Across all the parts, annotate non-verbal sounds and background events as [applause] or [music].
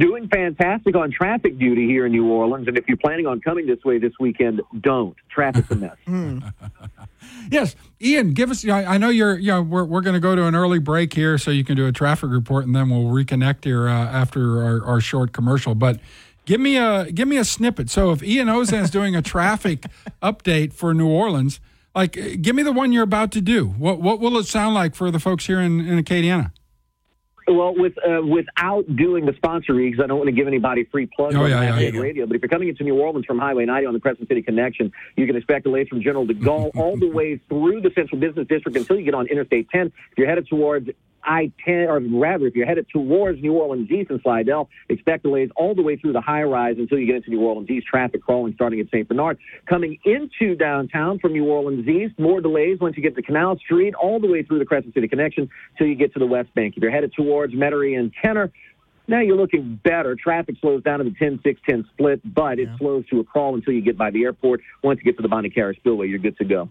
Doing fantastic on traffic duty here in New Orleans. And if you're planning on coming this way this weekend, don't. Traffic's a mess. [laughs] Yes, Ian, give us. I I know you're. You know, we're we're going to go to an early break here, so you can do a traffic report, and then we'll reconnect here uh, after our, our short commercial. But give me a give me a snippet. So if Ian Ozan's [laughs] doing a traffic update for New Orleans, like give me the one you're about to do. What what will it sound like for the folks here in, in Acadiana? Well, with uh, without doing the sponsor reads, I don't want to give anybody free plugs Oh, on yeah, yeah, yeah. radio. But if you're coming into New Orleans from Highway 90 on the Crescent City Connection, you can expect delays from General de Gaulle [laughs] all the way through the Central Business District until you get on Interstate 10. If you're headed towards I-10, or rather, if you're headed towards New Orleans East and Slidell, expect delays all the way through the high rise until you get into New Orleans East. Traffic crawling starting at St. Bernard. Coming into downtown from New Orleans East, more delays once you get to Canal Street, all the way through the Crescent City Connection till you get to the West Bank. If you're headed towards Metairie and Kenner, now you're looking better. Traffic slows down to the 10 6 10 split, but it slows to a crawl until you get by the airport. Once you get to the Bonnet Carré Spillway, you're good to go.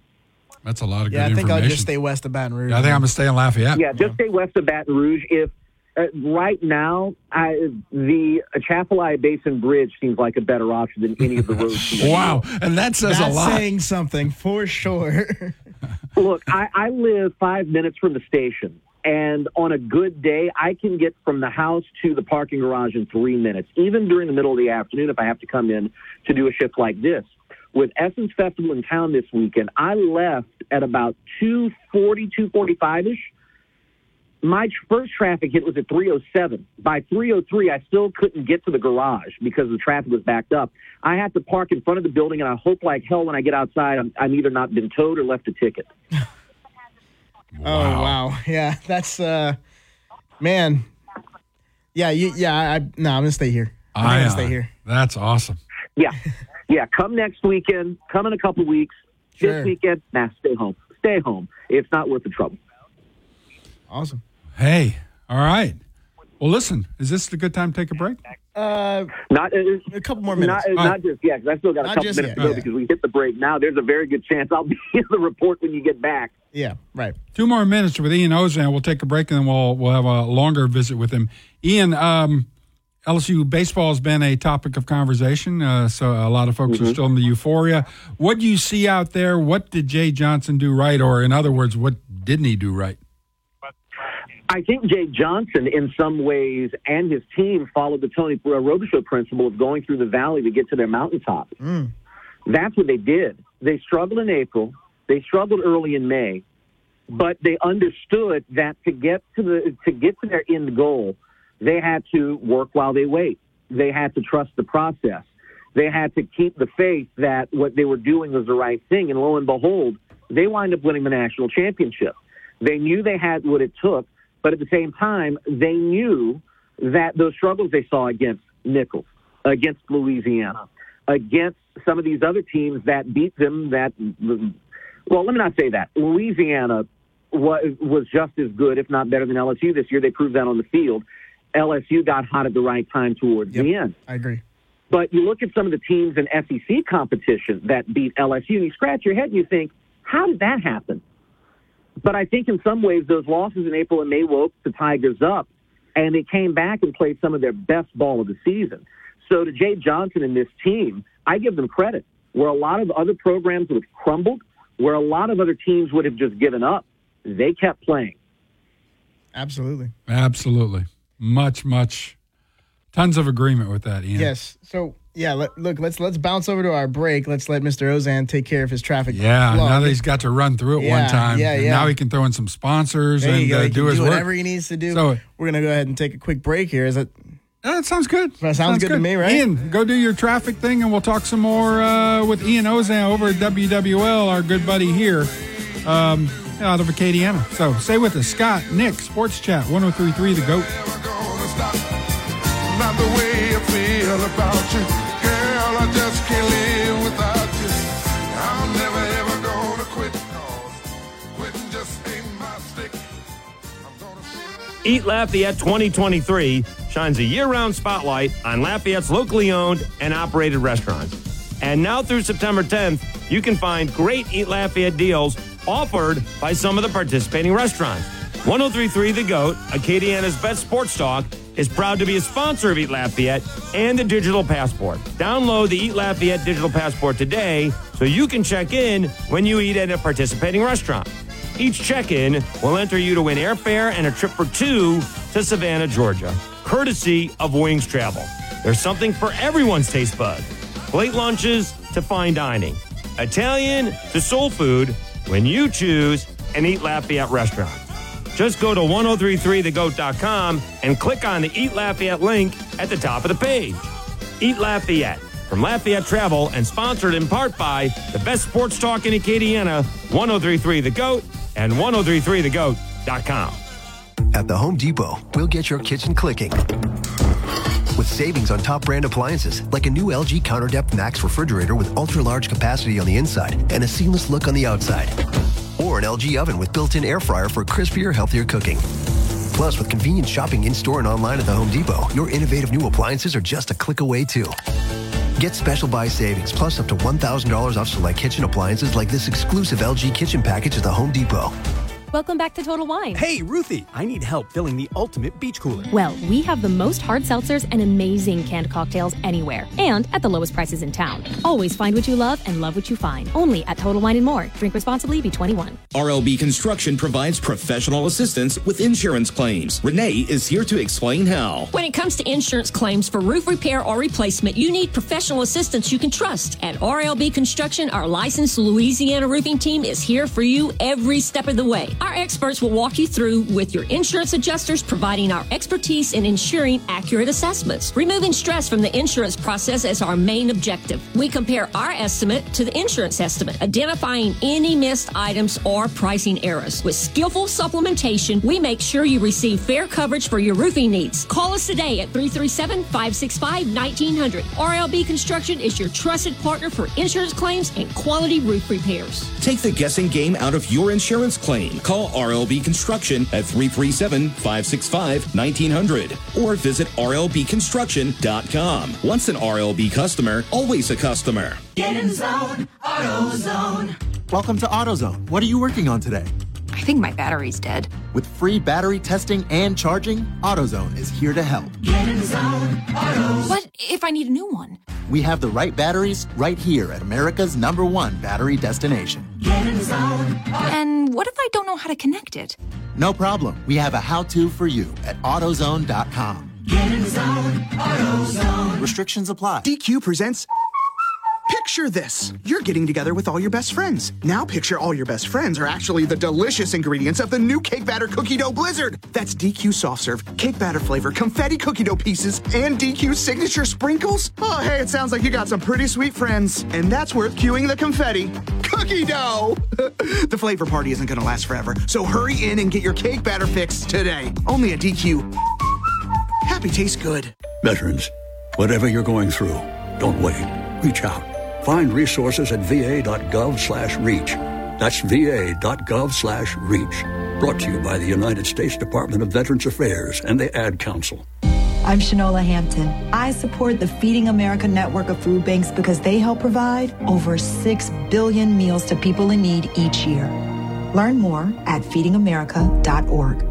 That's a lot of good. Yeah, I think I'll just stay west of Baton Rouge. Yeah, I think I'm gonna stay in Lafayette. Yeah, just stay west of Baton Rouge. If uh, right now I, the Atchafalaya Basin Bridge seems like a better option than any of the roads. [laughs] Wow, and that says That's a lot. saying something for sure. [laughs] Look, I, I live five minutes from the station, and on a good day, I can get from the house to the parking garage in three minutes, even during the middle of the afternoon if I have to come in to do a shift like this. With Essence Festival in town this weekend, I left at about 240, 245-ish. My first traffic hit was at 307. By 303, I still couldn't get to the garage because the traffic was backed up. I had to park in front of the building, and I hope like hell when I get outside, I'm, I'm either not been towed or left a ticket. [laughs] Oh wow, yeah, that's uh, man, yeah, you, yeah. I, I no, I'm gonna stay here. I'm gonna uh, stay here. That's awesome. Yeah, [laughs] yeah. Come next weekend. Come in a couple weeks. Sure. This weekend, nah, stay home. Stay home. It's not worth the trouble. Awesome. Hey, all right. Well, listen, is this a good time to take a break? Uh, Not uh, a couple more minutes. Not, uh, not just yeah, 'cause I still got a couple minutes yet, to go yeah. because we hit the break now. There's a very good chance I'll [laughs] be in the report when you get back. yeah, right. Two more minutes with Ian Ozan. We'll take a break and then we'll we'll have a longer visit with him. Ian, um, LSU baseball has been a topic of conversation. Uh, so a lot of folks are still in the euphoria. What do you see out there? What did Jay Johnson do right, or in other words, what didn't he do right? I think Jay Johnson, in some ways, and his team followed the Tony Robichaux principle of going through the valley to get to their mountaintop. That's what they did. They struggled in April. They struggled early in May, but they understood that to get to the to get to their end goal, they had to work while they wait. They had to trust the process. They had to keep the faith that what they were doing was the right thing. And lo and behold, they wind up winning the national championship. They knew they had what it took, but at the same time, they knew that those struggles they saw against Nichols, against Louisiana, against some of these other teams that beat them, that, well, let me not say that. Louisiana was, was just as good, if not better than LSU this year. They proved that on the field. LSU got hot at the right time towards the end. I agree. But you look at some of the teams in SEC competition that beat LSU, and you scratch your head and you think, how did that happen? But I think in some ways those losses in April and May woke the Tigers up, and they came back and played some of their best ball of the season. So to Jay Johnson and this team, I give them credit. Where a lot of other programs would have crumbled, where a lot of other teams would have just given up, they kept playing. Absolutely. Absolutely, much, much, tons of agreement with that, Ian. Yes. So yeah, let, look, let's let's bounce over to our break. Let's let Mr. Ozan take care of his traffic. Yeah, plug. now that he's got to run through it Yeah, one time, yeah, yeah. now he can throw in some sponsors There and uh, He do his do work. whatever he needs to do. So- We're gonna go ahead and take a quick break here. Is that that sounds good. That sounds good to me, right? Ian, go do your traffic thing, and we'll talk some more uh, with Ian Ozan over at WWL, our good buddy here um, out of Acadiana. So stay with us. Scott, Nick, Sports Chat, 1033 The GOAT. Not the way I feel about you. Girl, I just can't live without you. I'm never ever gonna quit. 'cause Quitting just ain't my stick. I'm gonna see Eat Lafayette 2023 shines a year round spotlight on Lafayette's locally owned and operated restaurants. And now through September 10th, you can find great Eat Lafayette deals offered by some of the participating restaurants. 1033 The GOAT, Acadiana's best sports talk, is proud to be a sponsor of Eat Lafayette and the Digital Passport. Download the Eat Lafayette Digital Passport today so you can check in when you eat at a participating restaurant. Each check in will enter you to win airfare and a trip for two to Savannah, Georgia, courtesy of Wings Travel. There's something for everyone's taste bud. Plate lunches to fine dining, Italian to soul food when you choose an Eat Lafayette restaurant. Just go to 1033thegoat.com and click on the Eat Lafayette link at the top of the page. Eat Lafayette from Lafayette Travel and sponsored in part by the best sports talk in Acadiana, 1033 The Goat and 1033thegoat.com. At the Home Depot, we'll get your kitchen clicking. With savings on top brand appliances like a new LG Counter Depth Max refrigerator with ultra large capacity on the inside and a seamless look on the outside. Or an LG oven with built in air fryer for crispier, healthier cooking. Plus, with convenient shopping in store and online at the Home Depot, your innovative new appliances are just a click away, too. Get special buy savings plus up to $1,000 off select kitchen appliances like this exclusive LG kitchen package at the Home Depot. Welcome back to Total Wine. Hey, Ruthie, I need help filling the ultimate beach cooler. Well, we have the most hard seltzers and amazing canned cocktails anywhere, and at the lowest prices in town. Always find what you love and love what you find. Only at Total Wine and More. Drink responsibly, be 21. RLB Construction provides professional assistance with insurance claims. Renee is here to explain how. When it comes to insurance claims for roof repair or replacement, you need professional assistance you can trust. At RLB Construction, our licensed Louisiana roofing team is here for you every step of the way. Our experts will walk you through with your insurance adjusters, providing our expertise in ensuring accurate assessments. Removing stress from the insurance process is our main objective. We compare our estimate to the insurance estimate, identifying any missed items or pricing errors. With skillful supplementation, we make sure you receive fair coverage for your roofing needs. Call us today at 337 565 1900. RLB Construction is your trusted partner for insurance claims and quality roof repairs. Take the guessing game out of your insurance claim. Call RLB Construction at 337 565 1900 or visit RLBConstruction.com. Once an RLB customer, always a customer. Get in zone, AutoZone. Welcome to AutoZone. What are you working on today? I think my battery's dead. With free battery testing and charging, AutoZone is here to help. Get in zone, AutoZone. What if I need a new one? We have the right batteries right here at America's number one battery destination. Get in zone, And what if I don't know how to connect it? No problem. We have a how to for you at AutoZone.com. Get in zone, AutoZone. Restrictions apply. DQ presents. Picture this. You're getting together with all your best friends. Now picture all your best friends are actually the delicious ingredients of the new cake batter cookie dough blizzard. That's DQ soft serve, cake batter flavor, confetti cookie dough pieces, and DQ signature sprinkles. Oh, hey, it sounds like you got some pretty sweet friends. And that's worth cueing the confetti. Cookie dough! [laughs] the flavor party isn't gonna last forever, so hurry in and get your cake batter fix today. Only at DQ. Happy tastes good. Veterans, whatever you're going through, don't wait. Reach out. Find resources at va.gov slash reach. That's va.gov slash reach. Brought to you by the United States Department of Veterans Affairs and the Ad Council. I'm Shanola Hampton. I support the Feeding America network of food banks because they help provide over 6 billion meals to people in need each year. Learn more at feedingamerica.org.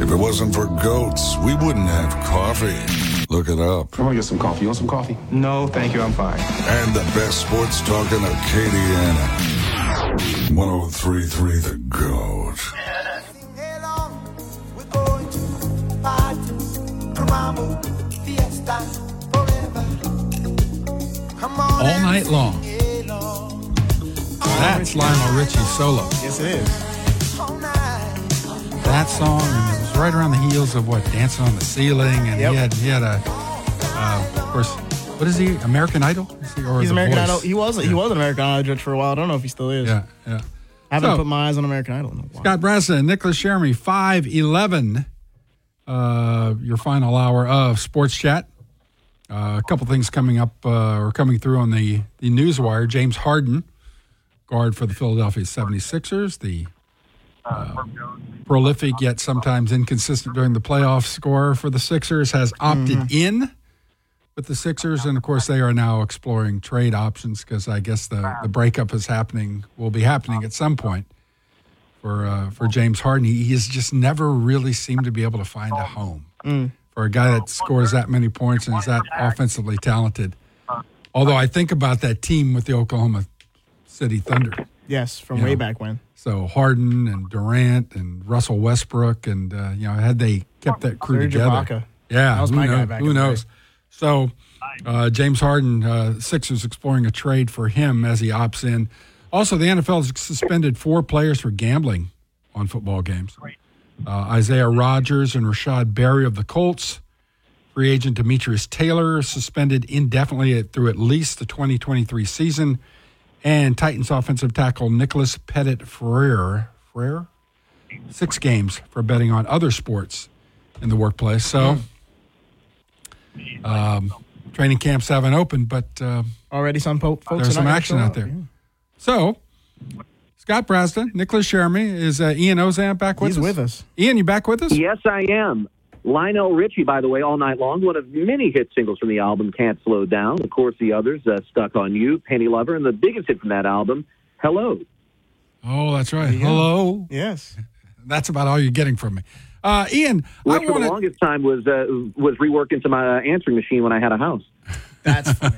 If it wasn't for goats, we wouldn't have coffee. Look it up. I want to get some coffee. You want some coffee? No, thank you. I'm fine. And the best sports talk in Acadiana. 1033 The Goat. all night long. That's Lionel Richie's solo. Yes, it is. That song, and it was right around the heels of what Dancing on the Ceiling, and Yep. he had he had a, uh, of course, what is he? American Idol? He, or He's American Voice? Idol. He was he was an American Idol judge for a while. I don't know if he still is. Yeah, yeah. I haven't So- put my eyes on American Idol in a while. Scott Bressa and Nicholas Jeremy, 511, uh, your final hour of Sports Chat. Uh, a couple things coming up uh, or coming through on the, the news wire. James Harden, guard for the Philadelphia 76ers, the uh, prolific yet sometimes inconsistent during the playoff scorer for the Sixers, has opted in with the Sixers, and of course they are now exploring trade options because I guess the the breakup is happening, will be happening at some point for uh, for James Harden. He, he has just never really seemed to be able to find a home Mm. for a guy that scores that many points and is that offensively talented. Although I think about that team with the Oklahoma City Thunder. Yes, from You way know, back when. So Harden and Durant and Russell Westbrook and uh, you know had they kept that crew Serge together, Ibaka. yeah, That was who, my know- guy back who in the day. knows? So uh, James Harden, uh, Sixers exploring a trade for him as he opts in. Also, the NFL has suspended four players for gambling on football games. Uh, Isaiah Rogers and Rashod Berry of the Colts. Free agent Demetrius Taylor suspended indefinitely through at least the 2023 season. And Titans offensive tackle Nicholas Petit-Frere, Frere? Six games for betting on other sports in the workplace. So, um, training camps haven't opened, but uh, Already some po- folks. there's some action out up. there. So, Scott Brasden, Nicholas Jeremy, is uh, Ian Ozan back with He's us? with us. Ian, you back with us? Yes, I am. Lionel Richie, by the way, all night long, one of many hit singles from the album, Can't Slow Down. Of course, the others, uh, Stuck on You, Penny Lover, and the biggest hit from that album, Hello. Oh, that's right. Hello. Yes. [laughs] That's about all you're getting from me. Uh, Ian, Which I for want the longest time was uh, was reworked into my uh, answering machine when I had a house. [laughs] That's funny.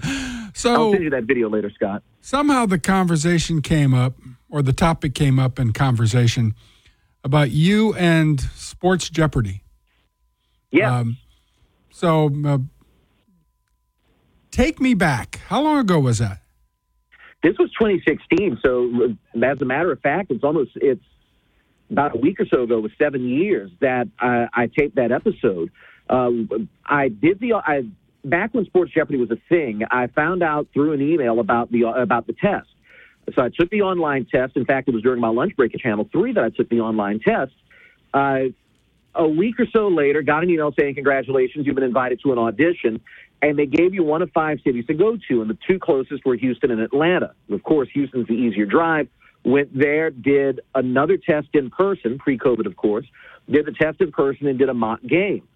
[laughs] So I'll send you that video later, Scott. somehow the conversation came up, or the topic came up in conversation about you and Sports Jeopardy. Yeah. Um, so uh, take me back. How long ago was that? This was 2016, so uh, as a matter of fact, it's almost it's about a week or so ago. It was seven years that I, I taped that episode. Uh, I did the I back when Sports Jeopardy was a thing. I found out through an email about the about the test. So I took the online test. In fact, it was during my lunch break at Channel Three that I took the online test. Uh, a week or so later, got an email saying, Congratulations, you've been invited to an audition. And they gave you one of five cities to go to, and the two closest were Houston and Atlanta. Of course, Houston's the easier drive. Went there, did another test in person, pre COVID, of course, did the test in person, and did a mock game.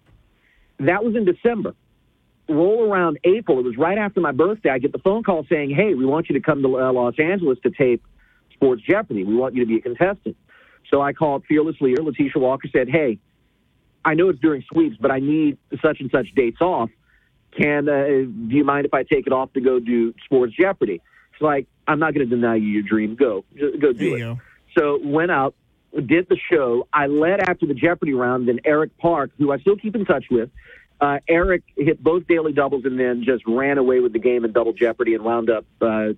That was in December. Roll around April, it was right after my birthday. I get the phone call saying, Hey, we want you to come to uh, Los Angeles to tape Sports Jeopardy. We want you to be a contestant. So I called Fearless Leader. Letitia Walker said, Hey, I know it's during sweeps, but I need such and such dates off. Can uh, do you mind if I take it off to go do Sports Jeopardy? It's like I'm not going to deny you your dream. Go, Just go do it. go. So went out, did the show. I led after the Jeopardy round. Then Eric Park, who I still keep in touch with, uh, Eric hit both daily doubles and then just ran away with the game in double Jeopardy and wound up uh,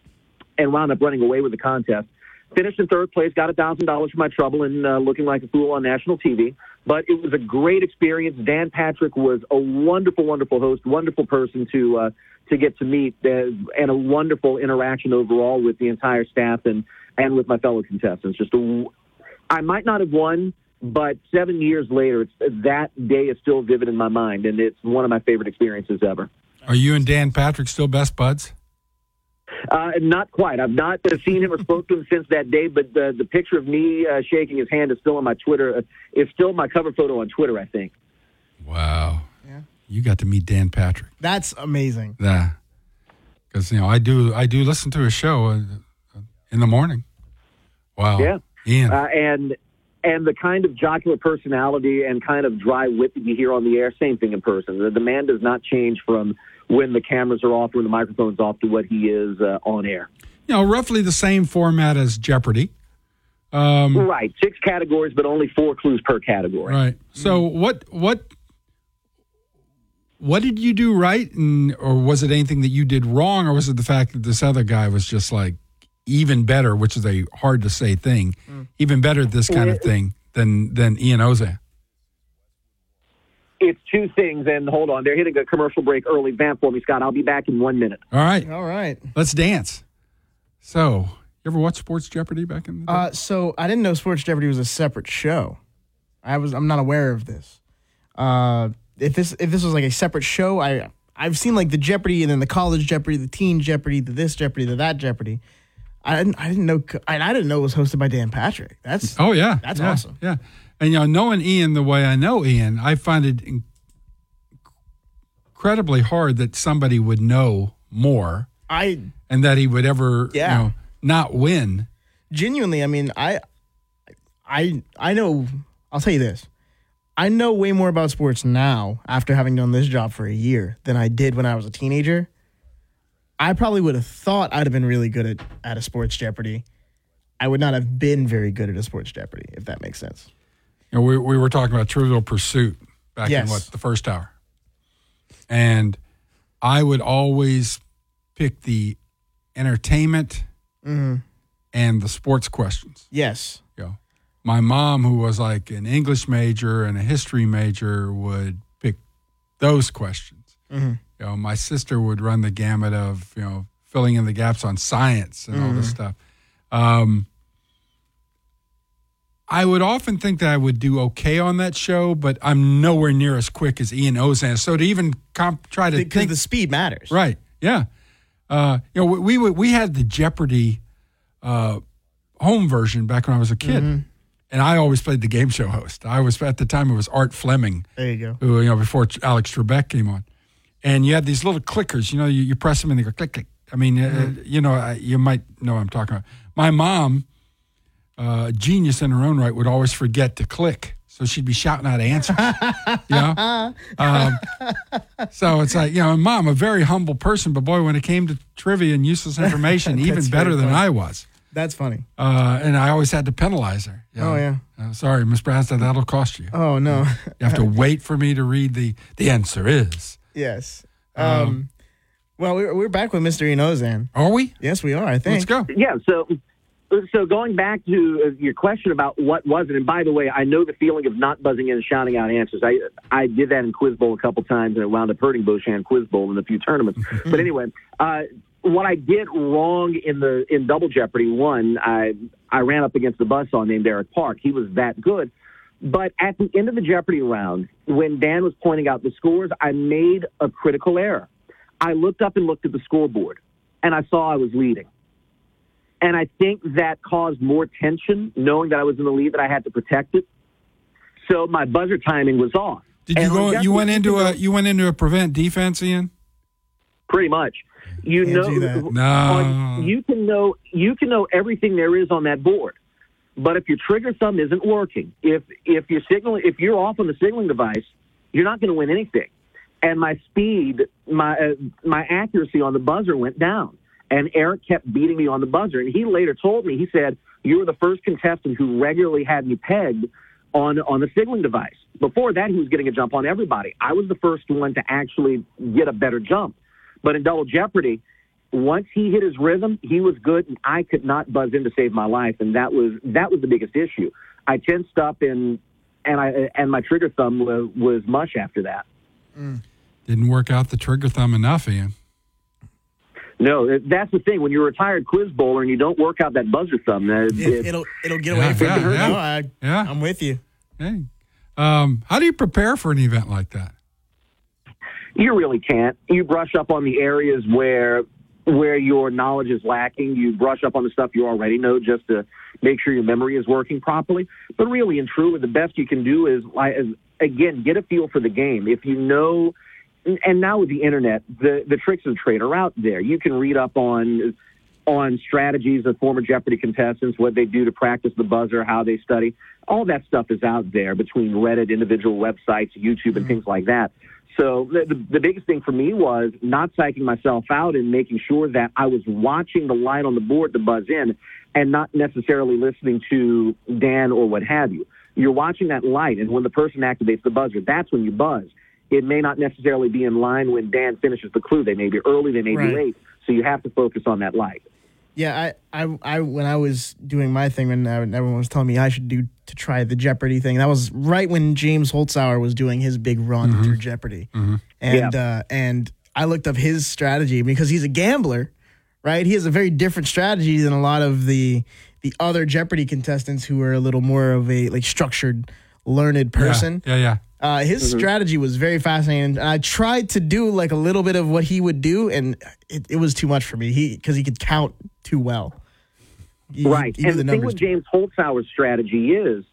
and wound up running away with the contest. Finished in third place, got a thousand dollars for my trouble and uh, looking like a fool on national TV. But it was a great experience. Dan Patrick was a wonderful, wonderful host, wonderful person to uh, to get to meet, uh, and a wonderful interaction overall with the entire staff and and with my fellow contestants. Just a, I might not have won, but seven years later, it's, that day is still vivid in my mind, and it's one of my favorite experiences ever. Are you and Dan Patrick still best buds? Uh, not quite. I've not uh, seen him or spoken to him since that day, but the the picture of me uh, shaking his hand is still on my Twitter. Uh, it's still my cover photo on Twitter, I think. Wow. Yeah. You got to meet Dan Patrick. That's amazing. Yeah. Because you know I do I do listen to his show uh, in the morning. Wow. Yeah. Ian. Uh, and and the kind of jocular personality and kind of dry wit that you hear on the air, same thing in person. The, the man does not change from when the cameras are off, when the microphone's off, to what he is uh, on air. you know, roughly the same format as Jeopardy. Um, Right, six categories, but only four clues per category. Right. So what what what did you do right, and or was it anything that you did wrong, or was it the fact that this other guy was just like even better, which is a hard to say thing, even better at this kind of thing than than Ian Ozan? It's two things, and hold on, they're hitting a commercial break early. Vamp for me, Scott. I'll be back in one minute. All right, All right. let's dance. So, you ever watch Sports Jeopardy back in the day? Uh, so I didn't know Sports Jeopardy was a separate show. I was I'm not aware of this. Uh, if this if this was like a separate show, I I've seen like the Jeopardy and then the college Jeopardy, the teen Jeopardy, the this Jeopardy, the that Jeopardy. I didn't I didn't know I, I didn't know it was hosted by Dan Patrick. That's oh yeah, that's yeah, awesome. Yeah, and you know, knowing Ian the way I know Ian, I find it incredibly hard that somebody would know more I and that he would ever, Yeah. you know, not win. genuinely, I mean, I, I, I know. I'll tell you this: I know way more about sports now after having done this job for a year than I did when I was a teenager. I probably would have thought I'd have been really good at, at a sports Jeopardy. I would not have been very good at a sports Jeopardy, if that makes sense. You know, we, we were talking about Trivial Pursuit back in what the first hour, and I would always pick the entertainment Mm-hmm. and the sports questions. Yes. You know, my mom, who was like an English major and a history major, would pick those questions. Mhm. You know, my sister would run the gamut of you know filling in the gaps on science and all this Mhm. stuff. Um, I would often think that I would do okay on that show, but I'm nowhere near as quick as Ian Ozan. So to even comp- try to Because think, the speed matters. right? Yeah, uh, you know, we, we we had the Jeopardy uh, home version back when I was a kid, Mm-hmm. and I always played the game show host. I was at the time it was Art Fleming, There you go. who you know before Alex Trebek came on, and you had these little clickers. You know, you, you press them and they go click click. I mean, uh, you know, I, you might know what I'm talking about. My mom, uh, genius in her own right, would always forget to click, so she'd be shouting out answers. [laughs] you know, um, so it's like you know, mom, a very humble person, but boy, when it came to trivia and useless information, [laughs] even better than funny. I was. That's funny. Uh, and I always had to penalize her. you Oh, yeah. Uh, sorry, Miss Branstad, that'll cost you. Oh no. You have to [laughs] wait for me to read the the answer is. Yes. Um, Um, well, we're, we're back with Mr. Inozan. Are we? Yes, we are. I think. Let's go. Yeah. So, so going back to uh, your question about what was it, and by the way, I know the feeling of not buzzing in and shouting out answers. I I did that in Quiz Bowl a couple times, and it wound up hurting Boshan Quiz Bowl in a few tournaments. [laughs] but anyway, uh, what I did wrong in the in Double Jeopardy one, I I ran up against a buzzsaw named Eric Park. He was that good. But at the end of the Jeopardy round, when Dan was pointing out the scores, I made a critical error. I looked up and looked at the scoreboard, and I saw I was leading. And I think that caused more tension, knowing that I was in the lead, that I had to protect it. So my buzzer timing was off. Did you And on go? You went into a you went into a prevent defense, Ian. pretty much. You Can't know, that. No. on- you can know you can know everything there is on that board. But if your trigger thumb isn't working, if if your signal if you're off on the signaling device, you're not going to win anything. And my speed, my uh, my accuracy on the buzzer went down. And Eric kept beating me on the buzzer. And he later told me, he said, "You were the first contestant who regularly had me pegged on on the signaling device. Before that, he was getting a jump on everybody. I was the first one to actually get a better jump. But in Double Jeopardy, once he hit his rhythm, he was good, and I could not buzz in to save my life, and that was that was the biggest issue. I tensed up, and and I and my trigger thumb was, was mush after that. Didn't work out the trigger thumb enough, Ian. No, that's the thing. When you're a retired quiz bowler and you don't work out that buzzer thumb, It, it- it'll it'll get Yeah, away from yeah, you. yeah. No, I, Yeah. I'm with you. Hey, um, how do you prepare for an event like that? You really can't. You brush up on the areas where where your knowledge is lacking. You brush up on the stuff you already know just to make sure your memory is working properly. But really and truly, the best you can do is, again get a feel for the game. If you know, and now with the internet, the the tricks of the trade are out there. You can read up on on strategies of former Jeopardy contestants, what they do to practice the buzzer, how they study. All that stuff is out there between Reddit, individual websites, YouTube, and mm-hmm. things like that. So the, the, the biggest thing for me was not psyching myself out and making sure that I was watching the light on the board to buzz in and not necessarily listening to Dan or what have you. You're watching that light, and when the person activates the buzzer, that's when you buzz. It may not necessarily be in line when Dan finishes the clue. They may be early, they may Right. be late. So you have to focus on that light. Yeah, I, I, I, when I was doing my thing, when everyone was telling me I should do to try the Jeopardy thing, that was right when James Holzhauer was doing his big run through Jeopardy, and uh, and I looked up his strategy because he's a gambler, right? He has a very different strategy than a lot of the the other Jeopardy contestants who are a little more of a like structured, learned person. Yeah, yeah. Uh, his strategy was very fascinating. And I tried to do like a little bit of what he would do, and it, it was too much for me. He because he could count too well. He- right. he knew and the, thing numbers with James Holzhauer's strategy is,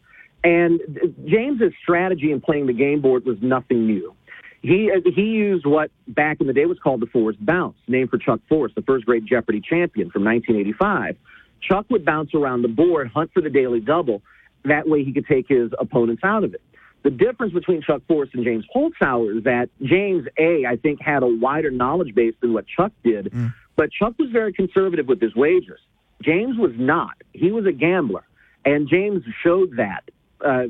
and James's strategy in playing the game board was nothing new. He uh, he used what back in the day was called the Forrest bounce, named for Chuck Forrest, the first great Jeopardy champion from 1985. Chuck would bounce around the board, hunt for the daily double. That way, he could take his opponents out of it. The difference between Chuck Forrest and James Holzhauer is that James A, I think, had a wider knowledge base than what Chuck did, but Chuck was very conservative with his wagers. James was not. He was a gambler, and James showed that. Uh,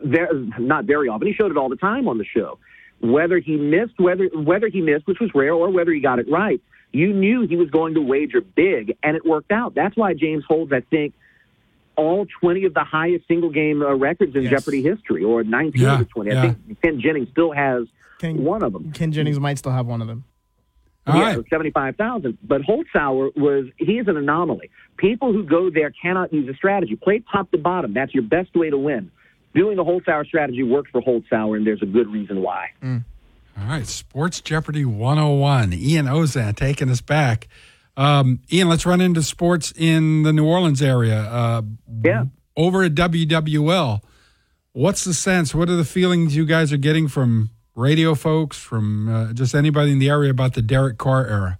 very, not very often. He showed it all the time on the show. Whether he missed, whether whether he missed, which was rare, or whether he got it right, you knew he was going to wager big, and it worked out. That's why James holds, I think, all 20 of the highest single game uh, records in Jeopardy history, or 19 Yeah, of the 20. yeah. I think Ken Jennings still has one of them. Ken Jennings might still have one of them. yeah, seventy-five thousand. But Holzhauer was he is an anomaly. People who go there cannot use a strategy. Play top to bottom. That's your best way to win. Doing the Holzhauer strategy worked for Holzhauer, and there's a good reason why. All right, Sports Jeopardy 101. Ian Ozan taking us back. Um, Ian, let's run into sports in the New Orleans area. Uh, yeah. Over at WWL, what's the sense? What are the feelings you guys are getting from radio folks, from uh, just anybody in the area about the Derek Carr era?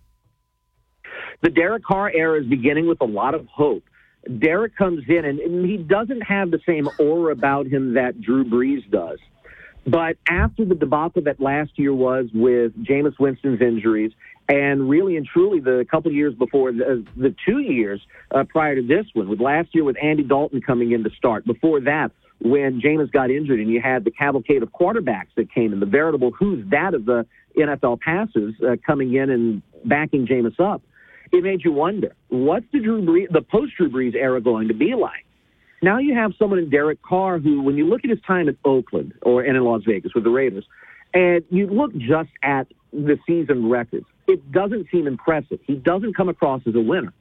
The Derek Carr era is beginning with a lot of hope. Derek comes in, and, and he doesn't have the same aura about him that Drew Brees does. But after the debacle that last year was with Jameis Winston's injuries, and really and truly the couple years before the, the two years uh, prior to this one, with last year with Andy Dalton coming in to start, before that when Jameis got injured and you had the cavalcade of quarterbacks that came in, the veritable who's that of the NFL passes uh, coming in and backing Jameis up, it made you wonder what's the Drew Brees, the post Drew Brees era going to be like? Now you have someone in Derek Carr who, when you look at his time at Oakland or and in Las Vegas with the Raiders, and you look just at the season records, it doesn't seem impressive. He doesn't come across as a winner.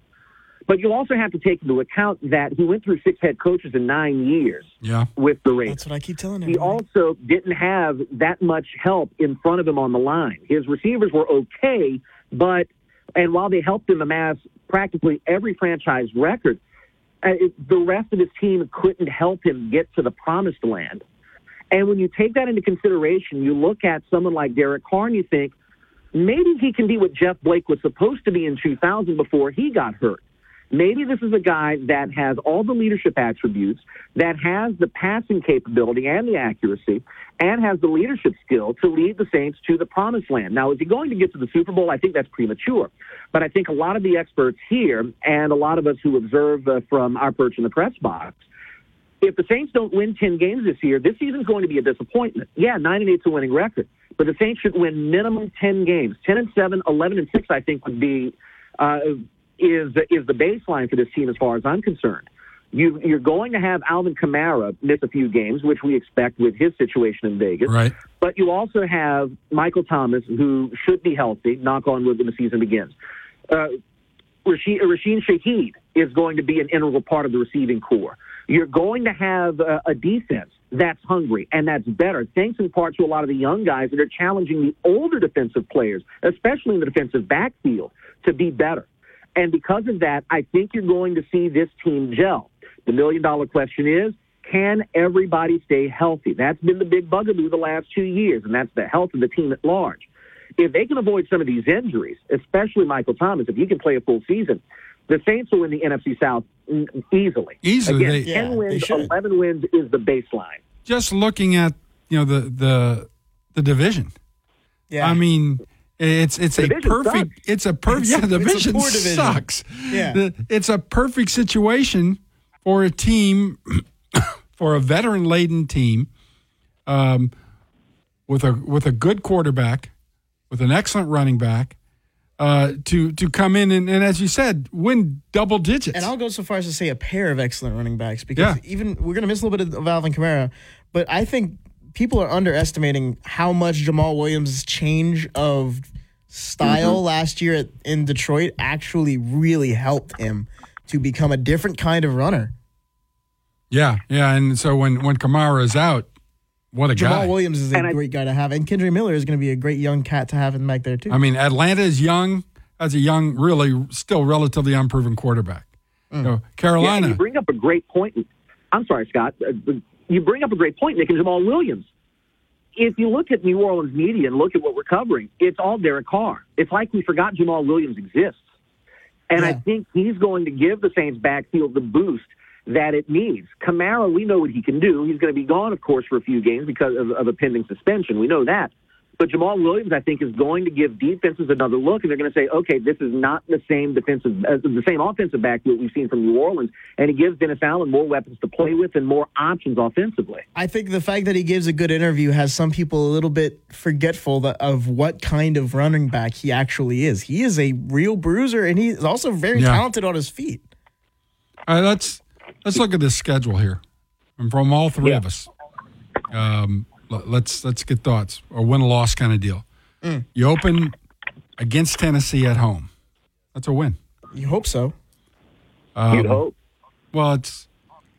But you also have to take into account that he went through six head coaches in nine years Yeah. with the Raiders. That's what I keep telling him. He also didn't have that much help in front of him on the line. His receivers were okay, but and while they helped him amass practically every franchise record, uh, it, the rest of his team couldn't help him get to the promised land. And when you take that into consideration, you look at someone like Derek Carr and you think maybe he can be what Jeff Blake was supposed to be in 2000 before he got hurt. Maybe this is a guy that has all the leadership attributes, that has the passing capability and the accuracy, and has the leadership skill to lead the Saints to the promised land. Now, is he going to get to the Super Bowl? I think that's premature. But I think a lot of the experts here and a lot of us who observe uh, from our perch in the press box, if the Saints don't win 10 games this year, this season's going to be a disappointment. Yeah, 9 and 8 is a winning record, but the Saints should win minimum 10 games. 10 and 7, 11 and 6, I think would be uh, is is the baseline for this team as far as I'm concerned. You, you're going to have Alvin Kamara miss a few games, which we expect with his situation in Vegas. Right. But you also have Michael Thomas, who should be healthy, knock on wood, when the season begins. Uh, Rasheen, Rasheen Shaheed is going to be an integral part of the receiving corps. You're going to have a, a defense that's hungry and that's better, thanks in part to a lot of the young guys that are challenging the older defensive players, especially in the defensive backfield, to be better. And because of that, I think you're going to see this team gel. The million dollar question is, can everybody stay healthy? That's been the big bugaboo the last two years, and that's the health of the team at large. If they can avoid some of these injuries, especially Michael Thomas, if he can play a full season, the Saints will win the NFC South mm, easily. Easily, Again, they- 10 Yeah, wins, should. 11 wins is the baseline. Just looking at you know the the the division. Yeah. I mean, it's it's a perfect. sucks. It's a [laughs] perfect. [laughs] It's Yeah, a- the division, division. sucks. Yeah. The- it's a perfect situation for a team, [coughs] for a veteran laden team, um, with a with a good quarterback, with an excellent running back, uh, to to come in and, and as you said, win double digits. And I'll go so far as to say a pair of excellent running backs because Yeah. even we're going to miss a little bit of Alvin Kamara, but I think people are underestimating how much Jamaal Williams' change of style Mm-hmm. last year at, in Detroit actually really helped him to become a different kind of runner. yeah, yeah, and so when when Kamara is out, what a Jamaal guy! Williams is a And I- great guy to have, and Kendre Miller is going to be a great young cat to have in back there too. I mean, Atlanta is young as a young, really still relatively unproven quarterback. You know, Yeah, Carolina. you bring up a great point. I'm sorry, Scott. Uh, You bring up a great point, Nick, and Jamaal Williams. if you look at New Orleans media and look at what we're covering, it's all Derek Carr. It's like we forgot Jamaal Williams exists. And I think he's going to give the Saints backfield the boost that it needs. Kamara, we know what he can do. He's going to be gone, of course, for a few games because of, of a pending suspension. We know that. But Jamaal Williams, I think, is going to give defenses another look, and they're going to say, okay, this is not the same defensive, uh, the same offensive back that we've seen from New Orleans, and it gives Dennis Allen more weapons to play with and more options offensively. I think the fact that he gives a good interview has some people a little bit forgetful that, of what kind of running back he actually is. He is a real bruiser, and he's also very Yeah. talented on his feet. All right, let's let's look at this schedule here, and from all three of us, um, let's let's get thoughts or win a loss kind of deal. Mm. You open against Tennessee at home. That's a win. You hope so. Um, You'd hope. Well, it's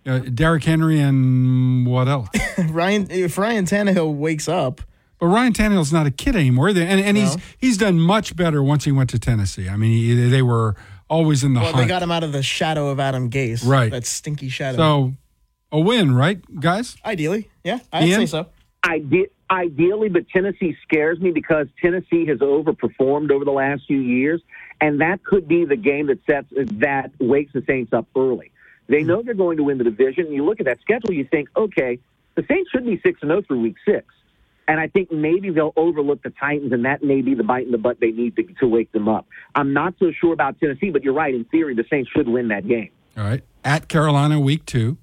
uh, Derrick Henry and what else? [laughs] Ryan, if Ryan Tannehill wakes up, But Ryan Tannehill's not a kid anymore, either. and and he's he's done much better once he went to Tennessee. I mean, he, they were always in the well, hunt. they got him out of the shadow of Adam Gase. Right. That stinky shadow. so a win, right, guys? ideally, yeah, I'd Ian? say so. Ide- ideally, but Tennessee scares me because Tennessee has overperformed over the last few years, and that could be the game that sets that wakes the Saints up early. They hmm. know they're going to win the division. And you look at that schedule, you think, okay, the Saints should be six and zero through week six, and I think maybe they'll overlook the Titans, and that may be the bite in the butt they need to, to wake them up. I'm not so sure about Tennessee, but you're right. In theory, the Saints should win that game. All right, at Carolina, week two.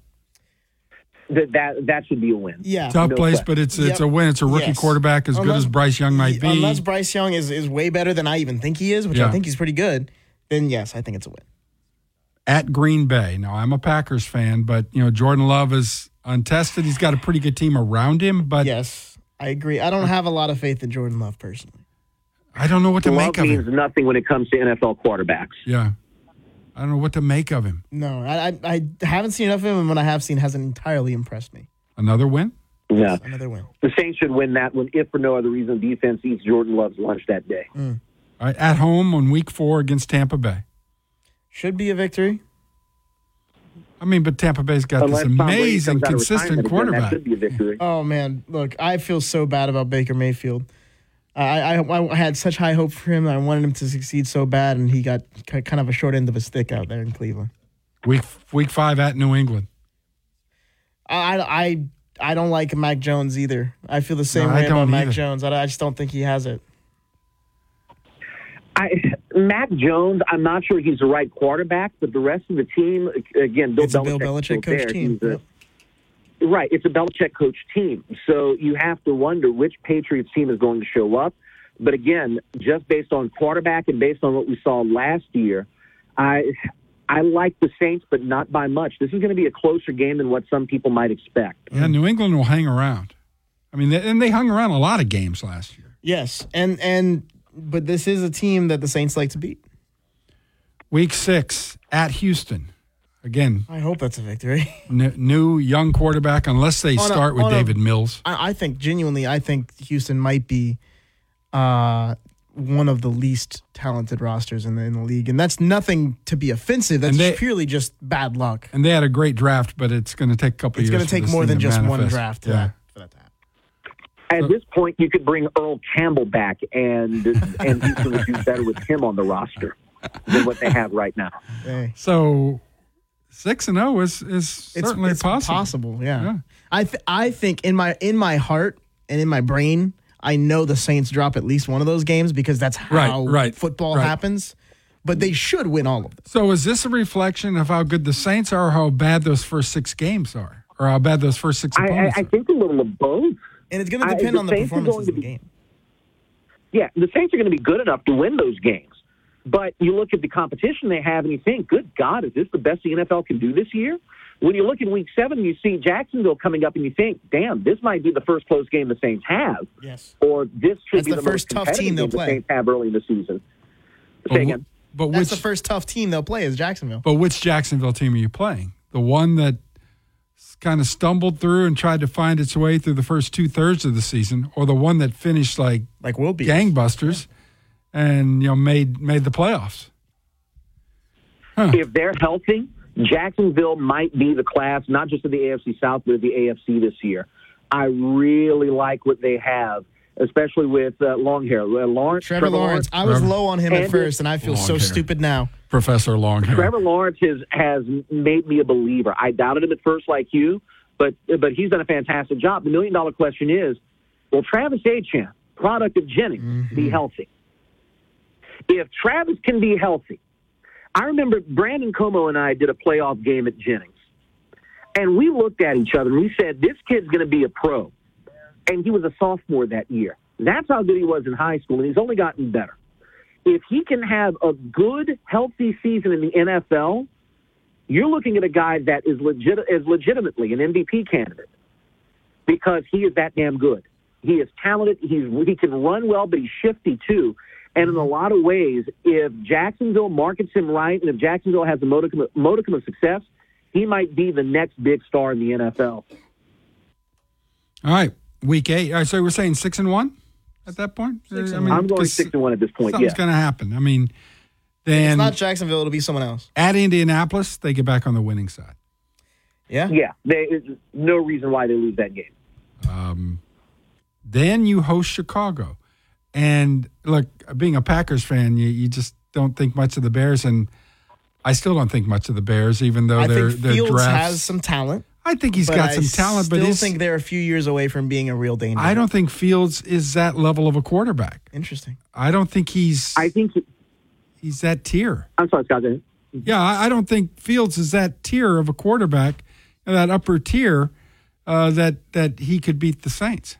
That that that should be a win. Yeah. Tough No place, question. but it's it's Yep. a win. It's a rookie Yes. quarterback as good as Bryce Young might be. Unless Bryce Young is, is way better than I even think he is, which Yeah. I think he's pretty good, then yes, I think it's a win. at Green Bay. Now, I'm a Packers fan, but you know Jordan Love is untested. He's got a pretty good team around him, but Yes, I agree. I don't have a lot of faith in Jordan Love personally. I don't know what to Love make of means him. nothing when it comes to NFL quarterbacks. Yeah, I don't know what to make of him. No, I, I I haven't seen enough of him, and what I have seen hasn't entirely impressed me. Another win. Yeah. Another win. The Saints should win that one, if for no other reason, defense eats Jordan Love's lunch that day. Mm. All right, at home on week four against Tampa Bay. Should be a victory. I mean, but Tampa Bay's got Unless this amazing, comes out of consistent retirement again, quarterback. That should be a. Oh man, look, I feel so bad about Baker Mayfield. I, I I had such high hope for him. I wanted him to succeed so bad, and he got kind of a short end of a stick out there in Cleveland. Week week five at New England. I I I don't like Mac Jones either. I feel the same No, way about don't Mac. Jones. I, I just don't think he has it. I, Mac Jones, I'm not sure he's the right quarterback, but the rest of the team, again, Bill It's a Belichick, Bill Belichick coach there. team. He's a- Right, it's a Belichick coach team. So you have to wonder which Patriots team is going to show up. But again, just based on quarterback and based on what we saw last year, I I like the Saints, but not by much. This is going to be a closer game than what some people might expect. Yeah, New England will hang around. I mean, and they hung around a lot of games last year. Yes, and and but this is a team that the Saints like to beat. Week six at Houston. Again, I hope that's a victory. [laughs] n- new young quarterback, unless they On a- start with on a- Davis Mills. I, I think genuinely, I think Houston might be uh, one of the least talented rosters in the, in the league, and that's nothing to be offensive. That's they- purely just bad luck. And they had a great draft, but it's going to take a couple It's years. going to take more than just one draft. Yeah. that. At this point, you could bring Earl Campbell back, and [laughs] and Houston would do better with him on the roster than what they have right now. So six and zero is is It's, certainly it's possible. possible. Yeah. I th- I think in my in my heart and in my brain, I know the Saints drop at least one of those games because that's how right, football right. happens. But they should win all of them. So is this a reflection of how good the Saints are, or how bad those first six games are, or how bad those first six I, I, opponents? I think a little of both. And it's going to depend the on the Saints performances going of the game. Yeah, the Saints are going to be good enough to win those games. But you look at the competition they have and you think, good God, is this the best the NFL can do this year? When you look at week seven you see Jacksonville coming up and you think, damn, this might be the first close game the Saints have. Yes. Or this should That's be the the, first most tough team they'll game the play. Saints have early in the season. Say again. But That's the first tough team they'll play is Jacksonville. but which Jacksonville team are you playing? The one that kind of stumbled through and tried to find its way through the first two thirds of the season, or the one that finished like like will be gangbusters and you know made made the playoffs? If they're healthy, Jacksonville might be the class, not just of the AFC South, but of the AFC this year. I really like what they have, especially with uh, long hair. Uh, Lawrence, Trevor, Lawrence. I was low on him at first, and I feel so hair. stupid now. Professor Longhair. Trevor Lawrence has has made me a believer. I doubted him at first, like you, but but he's done a fantastic job. The million dollar question is, will Travis Etienne, product of Jennings, be mm-hmm. healthy? If Travis can be healthy, I remember Brandon Como and I did a playoff game at Jennings, and we looked at each other and we said, "This kid's going to be a pro," and he was a sophomore that year. That's how good he was in high school, and he's only gotten better if he can have a good, healthy season in the NFL, you're looking at a guy that is legit is legitimately an MVP candidate because he is that damn good. He is talented. He's he can run well, but he's shifty too. And in a lot of ways, if Jacksonville markets him right, and if Jacksonville has a modicum, modicum of success, he might be the next big star in the NFL. All right, week eight. All right, so we're saying six and one at that point. Six I and mean, I'm going 'cause six and one at this point. Something's Yeah, going to happen. I mean, then it's not Jacksonville; it'll be someone else. at Indianapolis, they get back on the winning side. Yeah, yeah. There's no reason why they lose that game. Um, then you host Chicago, and look, being a Packers fan, you, you just don't think much of the Bears, and I still don't think much of the Bears, even though I their think their Fields drafts. has some talent. I think he's but got I some talent, but I still think they're a few years away from being a real danger. I don't think Fields is that level of a quarterback. Interesting. I don't think he's. I think he, he's that tier. I'm sorry, Scott. go ahead. Yeah, I, I don't think Fields is that tier of a quarterback, that upper tier, uh, that that he could beat the Saints.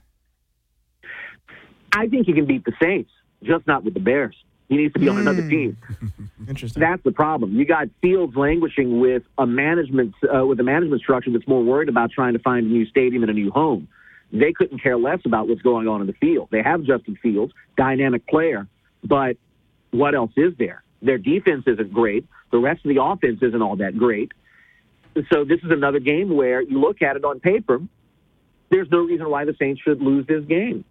I think he can beat the Saints, just not with the Bears. He needs to be on another team. [laughs] Interesting. That's the problem. You got Fields languishing with a management uh, with a management structure that's more worried about trying to find a new stadium and a new home. They couldn't care less about what's going on in the field. They have Justin Fields, dynamic player, but what else is there? Their defense isn't great. The rest of the offense isn't all that great. So this is another game where you look at it on paper. There's no reason why the Saints should lose this game.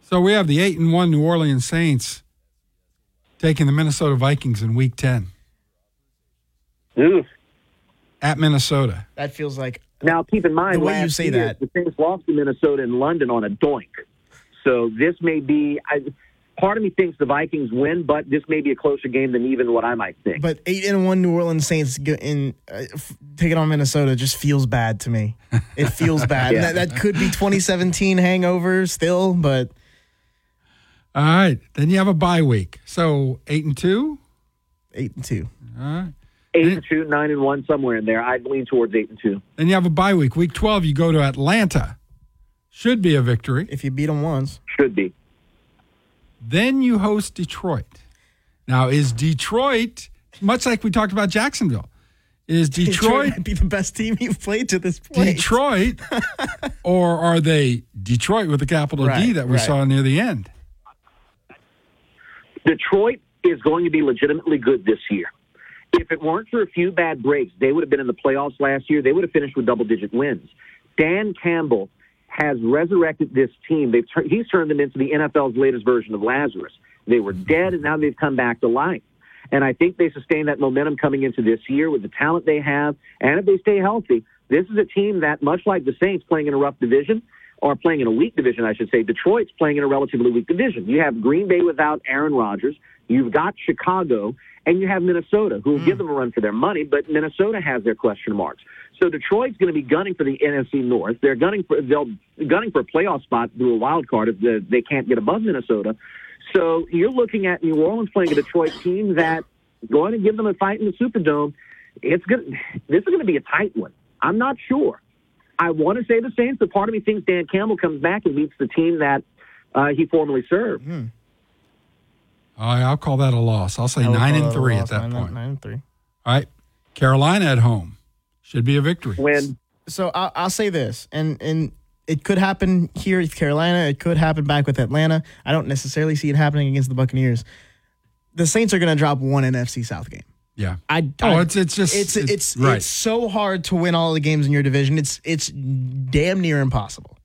So we have the eight and one New Orleans Saints taking the Minnesota Vikings in Week Ten Oof. at Minnesota. That feels like Now, keep in mind, The way you say year, that. the Saints lost to Minnesota and London on a doink. So this may be. I, part of me thinks the Vikings win, but this may be a closer game than even what I might think. But eight and one New Orleans Saints go in uh, f- taking on Minnesota just feels bad to me. It feels [laughs] bad. Yeah. that, that could be 2017 hangover still, but All right, then you have a bye week. So eight and two. eight and two. All right. eight and two, nine and one, somewhere in there. I'd lean towards eight and two. Then you have a bye week. Week twelve, you go to Atlanta. Should be a victory. If you beat them once, Should be. Then you host Detroit. Now, is Detroit much like we talked about Jacksonville? Is [laughs] Detroit might be the best team you've played to this point. Detroit, [laughs] or are they Detroit with a capital D that we right. saw near the end? Detroit is going to be legitimately good this year. If it weren't for a few bad breaks, they would have been in the playoffs last year. They would have finished with double digit wins. Dan Campbell has resurrected this team. They've tur- he's turned them into the NFL's latest version of Lazarus. They were dead, and now they've come back to life. And I think they sustain that momentum coming into this year with the talent they have. And if they stay healthy, this is a team that, much like the Saints playing in a rough division, or playing in a weak division, I should say, Detroit's playing in a relatively weak division. You have Green Bay without Aaron Rodgers. You've got Chicago, and you have Minnesota, who will hmm. give them a run for their money, but Minnesota has their question marks. So Detroit's going to be gunning for the NFC North. They're gunning for they'll gunning for a playoff spot through a wild card if the, they can't get above Minnesota. So you're looking at New Orleans playing a Detroit team that going to give them a fight in the Superdome. It's good. This is going to be a tight one. I'm not sure. I want to say the Saints, but part of me thinks Dan Campbell comes back and beats the team that uh, he formerly served. Oh, I'll call that a loss. I'll say I would nine and three at that nine, point. Nine and three. All right, Carolina at home should be a victory. When So I'll, I'll say this, and and it could happen here with Carolina. It could happen back with Atlanta. I don't necessarily see it happening against the Buccaneers. The Saints are going to drop one NFC South game. Yeah. I, Oh, I- it's- it's just- it's it's- it's right. it's so hard to win all the games in your division. It's it's damn near impossible.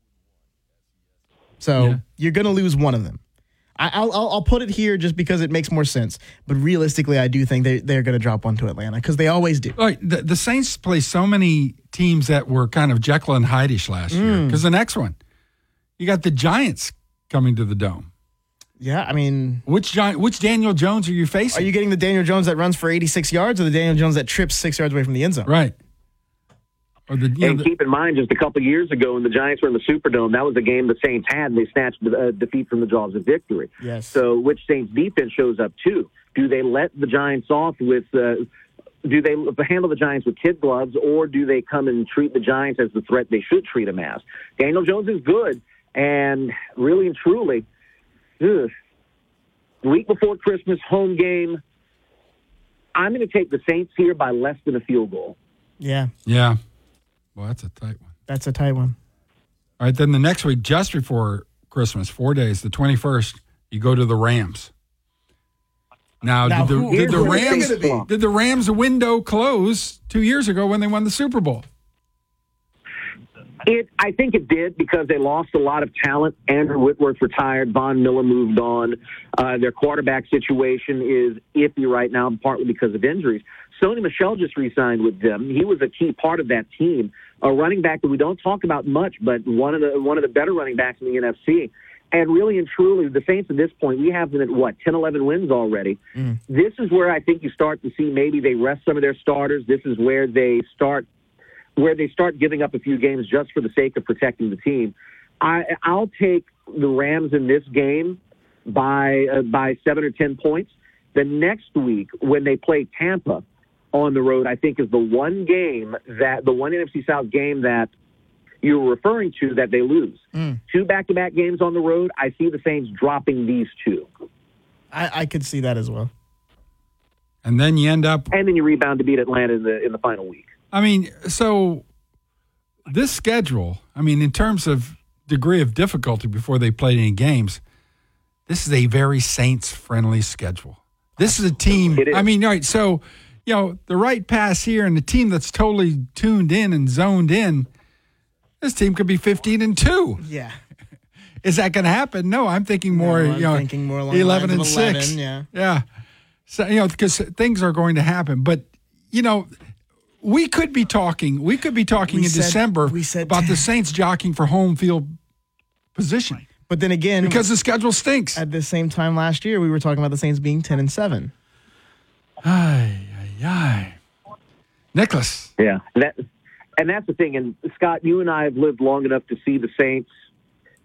So Yeah. you're going to lose one of them. I, I'll, I'll I'll put it here just because it makes more sense. But realistically, I do think they they're going to drop one to Atlanta because they always do. All right, the, the Saints play so many teams that were kind of Jekyll and Hyde-ish last year. Mm. Because the next one, you got the Giants coming to the dome. Yeah, I mean, which giant, which Daniel Jones are you facing? Are you getting the Daniel Jones that runs for 86 yards or the Daniel Jones that trips six yards away from the end zone? Right. Or the, you know, and the- keep in mind, just a couple of years ago, when the Giants were in the Superdome, that was a game the Saints had, and they snatched the uh, defeat from the jaws of victory. Yes. So, which Saints defense shows up too? Do they let the Giants off with? Uh, do they handle the Giants with kid gloves, or do they come and treat the Giants as the threat they should treat them as? Daniel Jones is good, and really and truly, ugh, week before Christmas, home game. I'm going to take the Saints here by less than a field goal. Yeah, yeah. Well, that's a tight one. that's a tight one. All right, then the next week, just before Christmas, four days, the 21st, you go to the Rams. Now, Now, did, the, did the here's where it's Rams did the Rams window close two years ago when they won the Super Bowl? It, I think it did because they lost a lot of talent. Andrew Whitworth retired. Von Miller moved on. Uh, their quarterback situation is iffy right now, partly because of injuries. Sony Michel just re-signed with them. He was a key part of that team. A running back that we don't talk about much, but one of the one of the better running backs in the NFC. And really and truly, the Saints at this point, we have them at what 10, 11 wins already. This is where I think you start to see maybe they rest some of their starters. This is where they start where they start giving up a few games just for the sake of protecting the team. I, I'll take the Rams in this game by uh, by seven or ten points. The next week, when they play Tampa on the road, I think is the one game that the one NFC South game that you were referring to that they lose. Two back-to-back games on the road. I see the Saints dropping these two, I, I could see that as well. And then you end up and then you rebound to beat Atlanta in the in the final week. I mean, so this schedule, I mean, in terms of degree of difficulty before they played any games, this is a very Saints friendly schedule. This is a team. It is. I mean, all right, so, you know, the right pass here and the team that's totally tuned in and zoned in, this team could be 15 and 2. Yeah. Is that going to happen? No, I'm thinking more, No, I'm you know, thinking more along 11 and 11, 6. yeah. Yeah. So, you know, because things are going to happen. But, you know, we could be talking, we could be talking We in said- December we said about the Saints jockeying for home field position But then again, because the schedule stinks. at the same time last year, we were talking about the Saints being 10 and 7. Ay, ay, ay. Nicholas. Yeah, and that and that's the thing. And Scott, you and I have lived long enough to see the Saints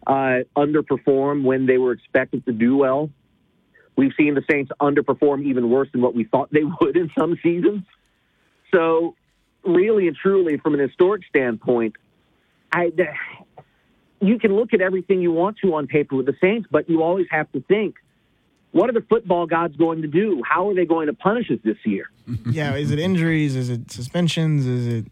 uh, underperform when they were expected to do well. We've seen the Saints underperform even worse than what we thought they [laughs] would in some seasons. So, really and truly, from an historic standpoint, I you can look at everything you want to on paper with the Saints, but you always have to think. What are the football gods going to do? How are they going to punish us this year? [laughs] yeah, is it injuries? Is it suspensions? Is it.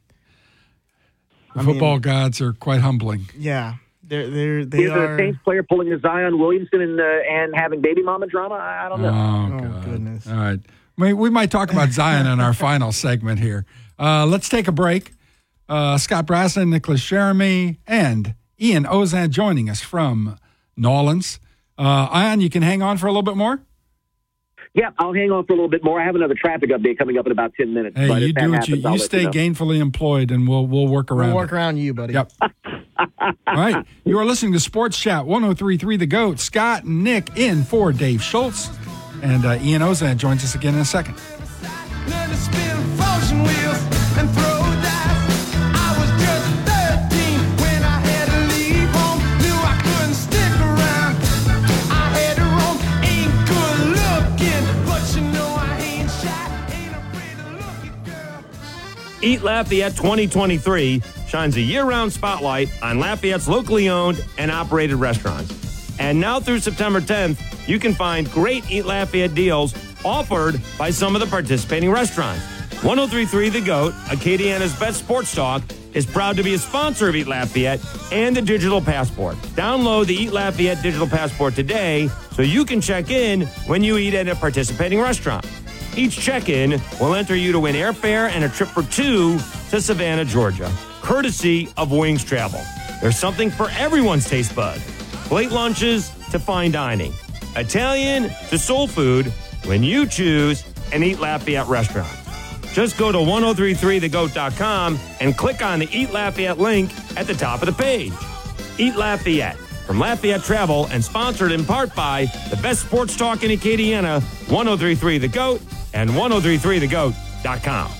The I mean- football gods are quite humbling. Yeah. They're, they're, they Is it are. a Saints player pulling a Zion Williamson and, uh, and having baby mama drama? I I don't know. Oh, God. goodness. All right. We, we might talk about Zion in our final segment here. Uh, let's take a break. Uh, Scott Braslin, Nicholas Jeremy, and Ian Auzenne joining us from Nolans. Uh, Ian, you can hang on for a little bit more? Yeah, I'll hang on for a little bit more. I have another traffic update coming up in about 10 minutes. Hey, but you do what happens, you, I'll you stay know. gainfully employed, and we'll we'll work around. We'll it. work around you, buddy. Yep. [laughs] All right. You are listening to Sports Chat 1033 The Goat. Scott and Nick in for Dave Schultz. And uh, Ian Auzenne joins us again in a second. Eat Lafayette 2023 shines a year round spotlight on Lafayette's locally owned and operated restaurants. And now through September 10th, you can find great Eat Lafayette deals offered by some of the participating restaurants. 1033 The Goat, Acadiana's best sports talk, is proud to be a sponsor of Eat Lafayette and the Digital Passport. Download the Eat Lafayette Digital Passport today so you can check in when you eat at a participating restaurant. Each check in will enter you to win airfare and a trip for two to Savannah, Georgia, courtesy of Wings Travel. There's something for everyone's taste bud. Late lunches to fine dining. Italian to soul food when you choose an Eat Lafayette restaurant. Just go to 1033thegoat.com and click on the Eat Lafayette link at the top of the page. Eat Lafayette from Lafayette Travel and sponsored in part by the best sports talk in Acadiana, 1033 The Goat and 1033thegoat.com.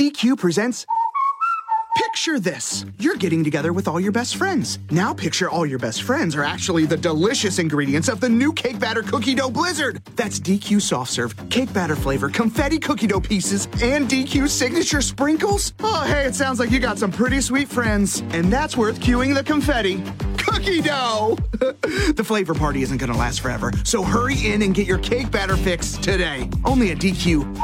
DQ presents. Picture this. You're getting together with all your best friends. Now picture all your best friends are actually the delicious ingredients of the new cake batter cookie dough blizzard. That's DQ soft serve, cake batter flavor, confetti cookie dough pieces, and DQ signature sprinkles. Oh, hey, it sounds like you got some pretty sweet friends. And that's worth cueing the confetti. Cookie dough! [laughs] the flavor party isn't gonna last forever, so hurry in and get your cake batter fix today. Only at DQ.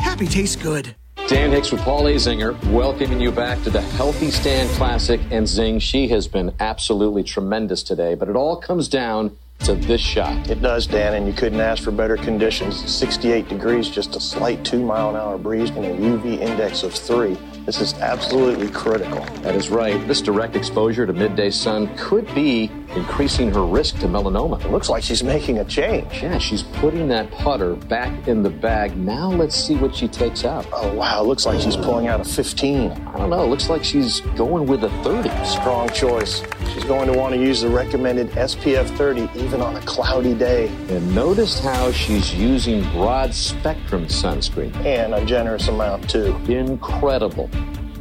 Happy tastes good. Dan Hicks with Paul Azinger, welcoming you back to the Healthy Stand Classic. And Zing, she has been absolutely tremendous today, but it all comes down to this shot. It does, Dan, and you couldn't ask for better conditions. 68 degrees, just a slight two mile an hour breeze, and a UV index of three. This is absolutely critical. That is right. This direct exposure to midday sun could be increasing her risk to melanoma. It looks like she's making a change. Yeah, she's putting that putter back in the bag. Now let's see what she takes out. Oh, wow. Looks like she's pulling out a 15. I don't know. Looks like she's going with a 30. Strong choice. She's going to want to use the recommended SPF 30 even on a cloudy day. And notice how she's using broad spectrum sunscreen. And a generous amount, too. Incredible.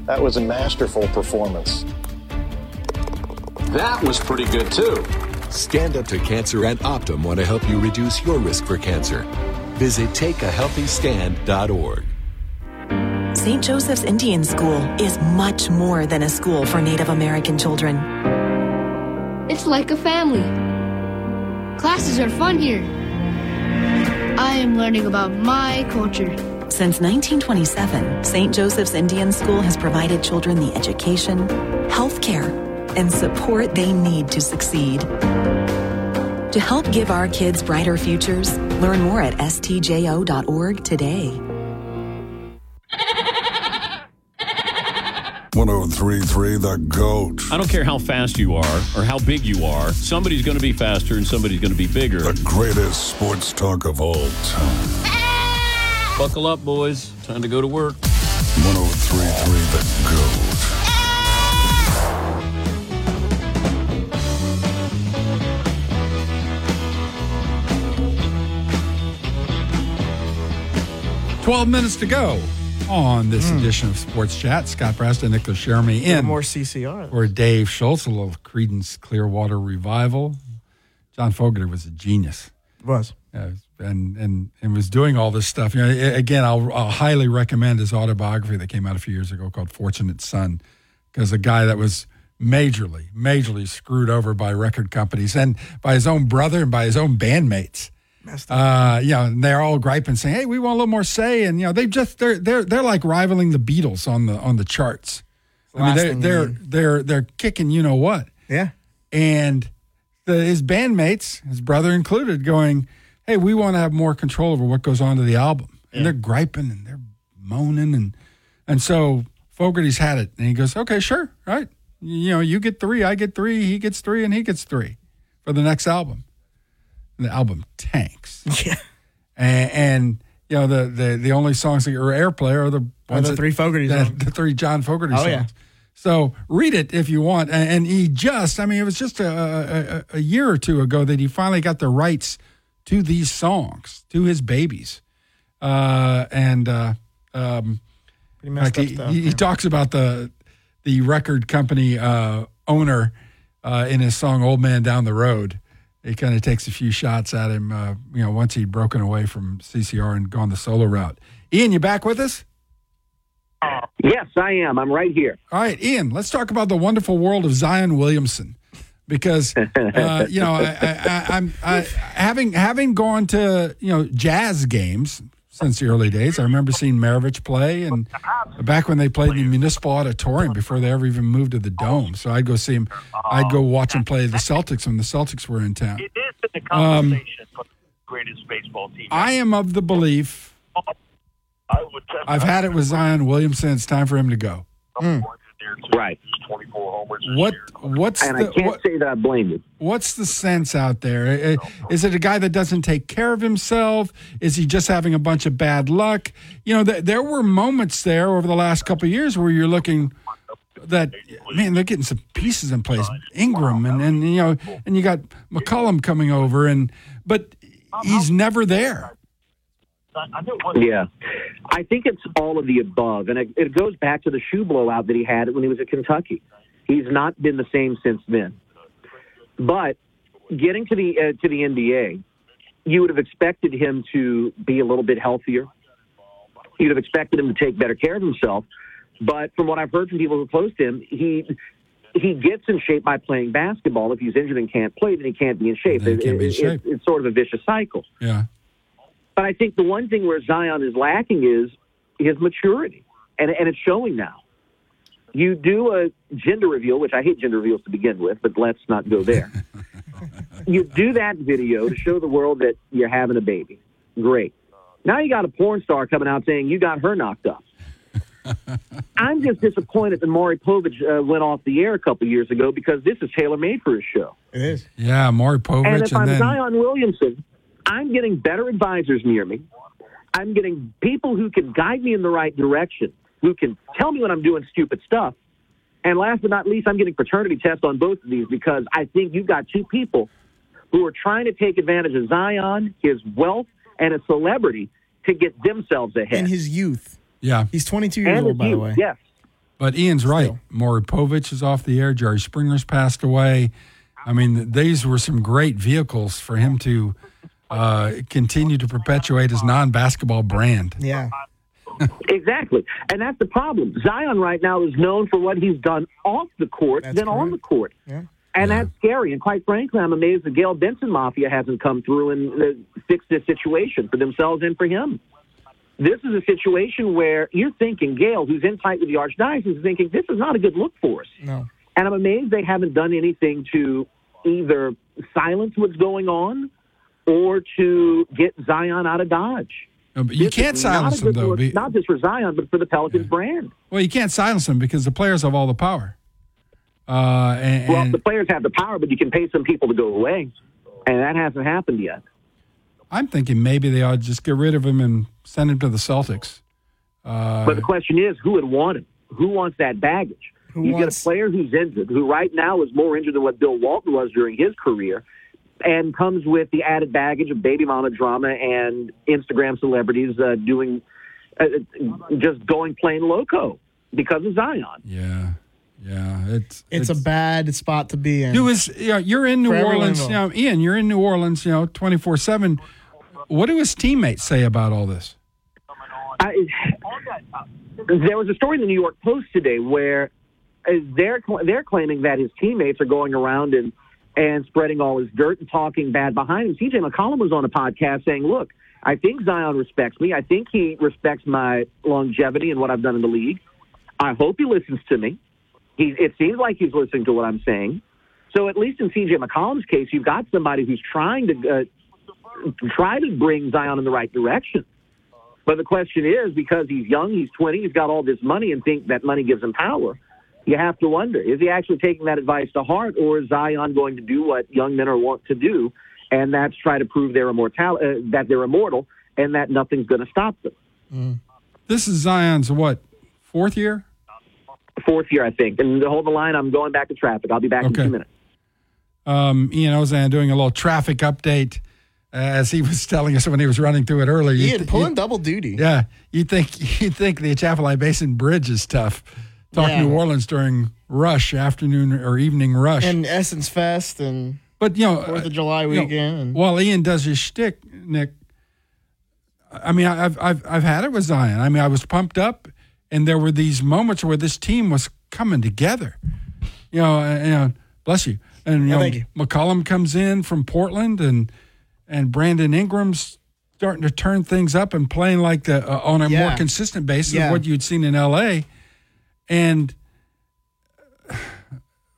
That was a masterful performance. That was pretty good, too. Stand Up to Cancer and Optum want to help you reduce your risk for cancer. Visit takeahealthystand.org. St. Joseph's Indian School is much more than a school for Native American children. It's like a family. Classes are fun here. I am learning about my culture. Since 1927, St. Joseph's Indian School has provided children the education, health care, and support they need to succeed. To help give our kids brighter futures, learn more at stjo.org today. 1033 The GOAT. I don't care how fast you are or how big you are, somebody's going to be faster and somebody's going to be bigger. The greatest sports talk of all time. Buckle up, boys. Time to go to work. 1033 The GOAT. Twelve minutes to go on this hmm. edition of Sports Chat. Scott Preston, Nicholas Jeremy in more CCR. Or Dave Schultz, a little Creedence Clearwater revival. John Fogerty was a genius. Was. Yeah, and and and was doing all this stuff. You know, again, I'll, I'll highly recommend his autobiography that came out a few years ago called "Fortunate Son," because a guy that was majorly, majorly screwed over by record companies and by his own brother and by his own bandmates. Uh, you know, and they're all griping, saying, "Hey, we want a little more say," and you know, they just they're they're they're like rivaling the Beatles on the on the charts. I mean, they're they're they're they're kicking you know what, Yeah. and the, his bandmates, his brother included, going, "Hey, we want to have more control over what goes on to the album," and they're griping and they're moaning, and and so Fogerty's had it, and he goes, "Okay, sure, right, you know, you get three, I get three, he gets three, and he gets three for the next album." The album tanks, [laughs] Yeah. and, and you know the, the the only songs that are airplay are the Are the three Fogerty songs. the three John Fogerty Oh, songs. yeah. So read it if you want. And, and he just, I mean, it was just a, a, a year or two ago that he finally got the rights to these songs, to his babies. Uh, and uh, um, like he, stuff, he, he talks about the the record company uh, owner uh, in his song "Old Man Down the Road." He kind of takes a few shots at him, uh, you know, once he'd broken away from CCR and gone the solo route. Ian, you back with us? Yes, I am. I'm right here. All right, Ian, let's talk about the wonderful world of Zion Williamson, because uh, you know I, I, I, I'm I, having having gone to you know jazz games since the early days. I remember seeing Maravich play, and back when they played in the Municipal Auditorium before they ever even moved to the Dome. So I'd go see him. I'd go watch him play the Celtics when the Celtics were in town. It is in the Um, conversation for the greatest baseball team. I am of the belief. I would I've had it with Zion Williamson. It's time for him to go. Right. 24 homers. What what's And the I can't what- say that I blame you. What's the sense out there? I- I- Is it a guy that doesn't take care of himself? Is he just having a bunch of bad luck? You know, th- there were moments there over the last couple of years where you're looking that man, they're getting some pieces in place. Ingram and and you know, and you got McCollum coming over, and but he's never there. I knew it wasn't. Yeah. I think it's all of the above. And it, it goes back to the shoe blowout that he had when he was at Kentucky. He's not been the same since then. But getting to the uh, to the NBA, you would have expected him to be a little bit healthier. You'd have expected him to take better care of himself. But from what I've heard from people who are close to him, he he gets in shape by playing basketball. If he's injured and can't play, then he can't be in shape. Then he can't be in It- it- shape. it's sort of a vicious cycle. Yeah. But I think the one thing where Zion is lacking is his maturity, and and it's showing now. You do a gender reveal, which I hate gender reveals to begin with, but let's not go there. [laughs] you do that video to show the world that you're having a baby. Great. Now you got a porn star coming out saying you got her knocked up. [laughs] I'm just disappointed that Maury Povich uh, went off the air a couple years ago because this is tailor made for his show. It is. Yeah, Maury Povich, And and, if I'm then Zion Williamson, I'm getting better advisors near me. I'm getting people who can guide me in the right direction, who can tell me when I'm doing stupid stuff. And last but not least, I'm getting paternity tests on both of these because I think you've got two people who are trying to take advantage of Zion, his wealth, and his celebrity to get themselves ahead. In his youth. yeah. He's 22 years And old, his by the way. Yes. But Ian's right. Maury Povich is off the air. Jerry Springer's passed away. I mean, these were some great vehicles for him to uh, continue to perpetuate his non-basketball brand. Yeah. [laughs] Exactly. And that's the problem. Zion right now is known for what he's done off the court than on the court. Yeah. And that's scary. And quite frankly, I'm amazed the Gayle Benson Mafia hasn't come through and uh, fixed this situation for themselves and for him. This is a situation where you're thinking, Gayle, who's in tight with the Archdiocese, is thinking, this is not a good look for us. No. And I'm amazed they haven't done anything to either silence what's going on or to get Zion out of Dodge. No, but you This can't silence them, though. not just for Zion, but for the Pelicans brand. Well, you can't silence them because the players have all the power. Uh, and, Well, and the players have the power, but you can pay some people to go away, and that hasn't happened yet. I'm thinking maybe they ought to just get rid of him and send him to the Celtics. Uh, But the question is, who would want him? Who wants that baggage? You wants- get a player who's injured, who right now is more injured than what Bill Walton was during his career, and comes with the added baggage of baby mama drama and Instagram celebrities uh, doing uh, just going plain loco because of Zion. yeah, yeah, it's It's, a bad spot to be in. You was you know, you're in New For Orleans, you know. Ian. You're in New Orleans, you know, twenty four seven. What do his teammates say about all this? I, there was a story in the New York Post today where uh, they're they're claiming that his teammates are going around and and spreading all his dirt and talking bad behind him. CJ McCollum was on a podcast saying, "Look, I think Zion respects me. I think he respects my longevity and what I've done in the league. I hope he listens to me. He, it seems like he's listening to what I'm saying. So at least in CJ McCollum's case, you've got somebody who's trying to uh, try to bring Zion in the right direction." But the question is, because he's young, he's 20, he's got all this money and think that money gives him power. You have to wonder, is he actually taking that advice to heart or is Zion going to do what young men are wont to do? And that's try to prove their immortal, uh, that they're immortal and that nothing's going to stop them. This is Zion's what fourth year? Fourth year, I think. And to hold the line. I'm going back to traffic. I'll be back in Okay. two minutes. Um, Ian Auzenne doing a little traffic update uh, as he was telling us when he was running through it earlier. You Ian th- pulling you- double duty. Yeah, you think [laughs] you think the Atchafalaya Basin Bridge is tough. Talk Yeah. New Orleans during rush, afternoon or evening rush. And Essence Fest and but you know, Fourth of July you know, weekend. and- while Ian does his shtick, Nick, I mean, I- I've I've I've had it with Zion. I mean, I was pumped up, and there were these moments where this team was coming together. You know, and, you know, bless you. And you Oh, know, you. McCollum comes in from Portland, and and Brandon Ingram's starting to turn things up and playing like the uh, on a more consistent basis Yeah. of what you'd seen in L.A. And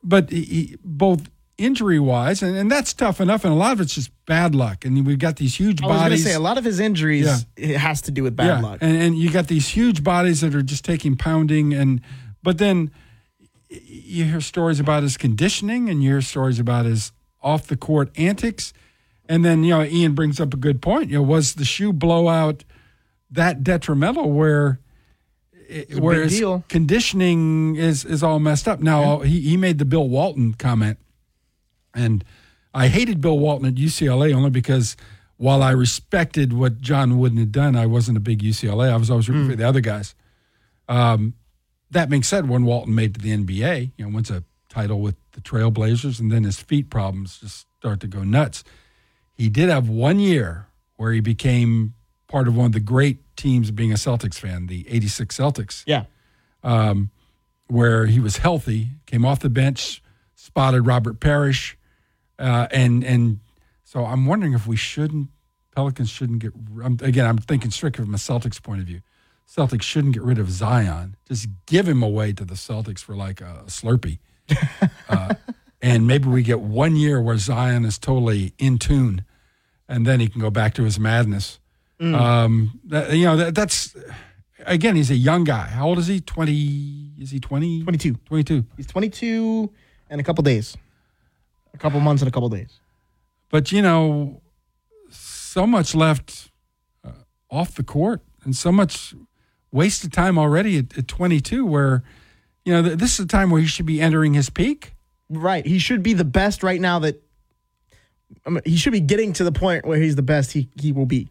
but he, both injury wise, and, and that's tough enough, and a lot of it's just bad luck. And we've got these huge bodies I was going to say a lot of his injuries Yeah. it has to do with bad yeah, luck. And, and you got these huge bodies that are just taking pounding, and but then you hear stories about his conditioning, and you hear stories about his off the court antics, and then you know Ian brings up a good point. You know, was the shoe blowout that detrimental where? A where big his deal. conditioning is is all messed up. Now he, he made the Bill Walton comment, and I hated Bill Walton at UCLA only because while I respected what John Wooden had done, I wasn't a big UCLA. I was always rooting for the other guys. Um, that being said, when Walton made to the NBA, you know, wins a title with the Trailblazers, and then his feet problems just start to go nuts. He did have one year where he became part of one of the great teams being a Celtics fan, the 86 Celtics. Yeah. Um, where he was healthy, came off the bench, spotted Robert Parish, uh, and and so I'm wondering if we shouldn't Pelicans shouldn't get I'm, again. I'm thinking strictly from a Celtics point of view. Celtics shouldn't get rid of Zion. Just give him away to the Celtics for like a Slurpee, [laughs] uh, and maybe we get one year where Zion is totally in tune, and then he can go back to his madness. Mm. Um, that, you know that, that's again. He's a young guy. How old is he? Twenty? Is he twenty? 22. Twenty-two. He's 22 and a couple days. A couple months and a couple days. But you know, so much left uh, off the court, and so much wasted time already at, at 22. Where you know th- this is a time where he should be entering his peak. Right. He should be the best right now that I mean, he should be getting to the point where he's the best he, he will be.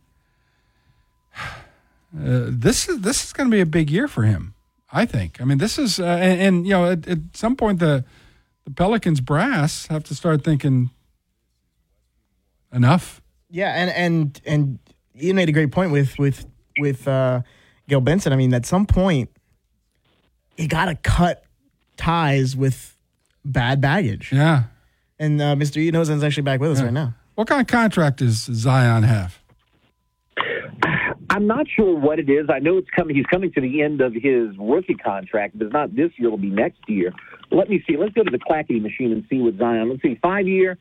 Uh, this is this is going to be a big year for him. I think. I mean, this is uh, and, and you know at, at some point the the Pelicans brass have to start thinking enough. Yeah, and and and you made a great point with with with uh, Gayle Benson. I mean, at some point, you got to cut ties with bad baggage. Yeah. And uh, Mr. Ian Hosen's actually back with us Yeah. right now. What kind of contract does Zion have? I'm not sure what it is. I know it's coming. He's coming to the end of his rookie contract, but it's not this year. It'll be next year. Let me see. Let's go to the clackety machine and see what Zion. Let's see. Five year.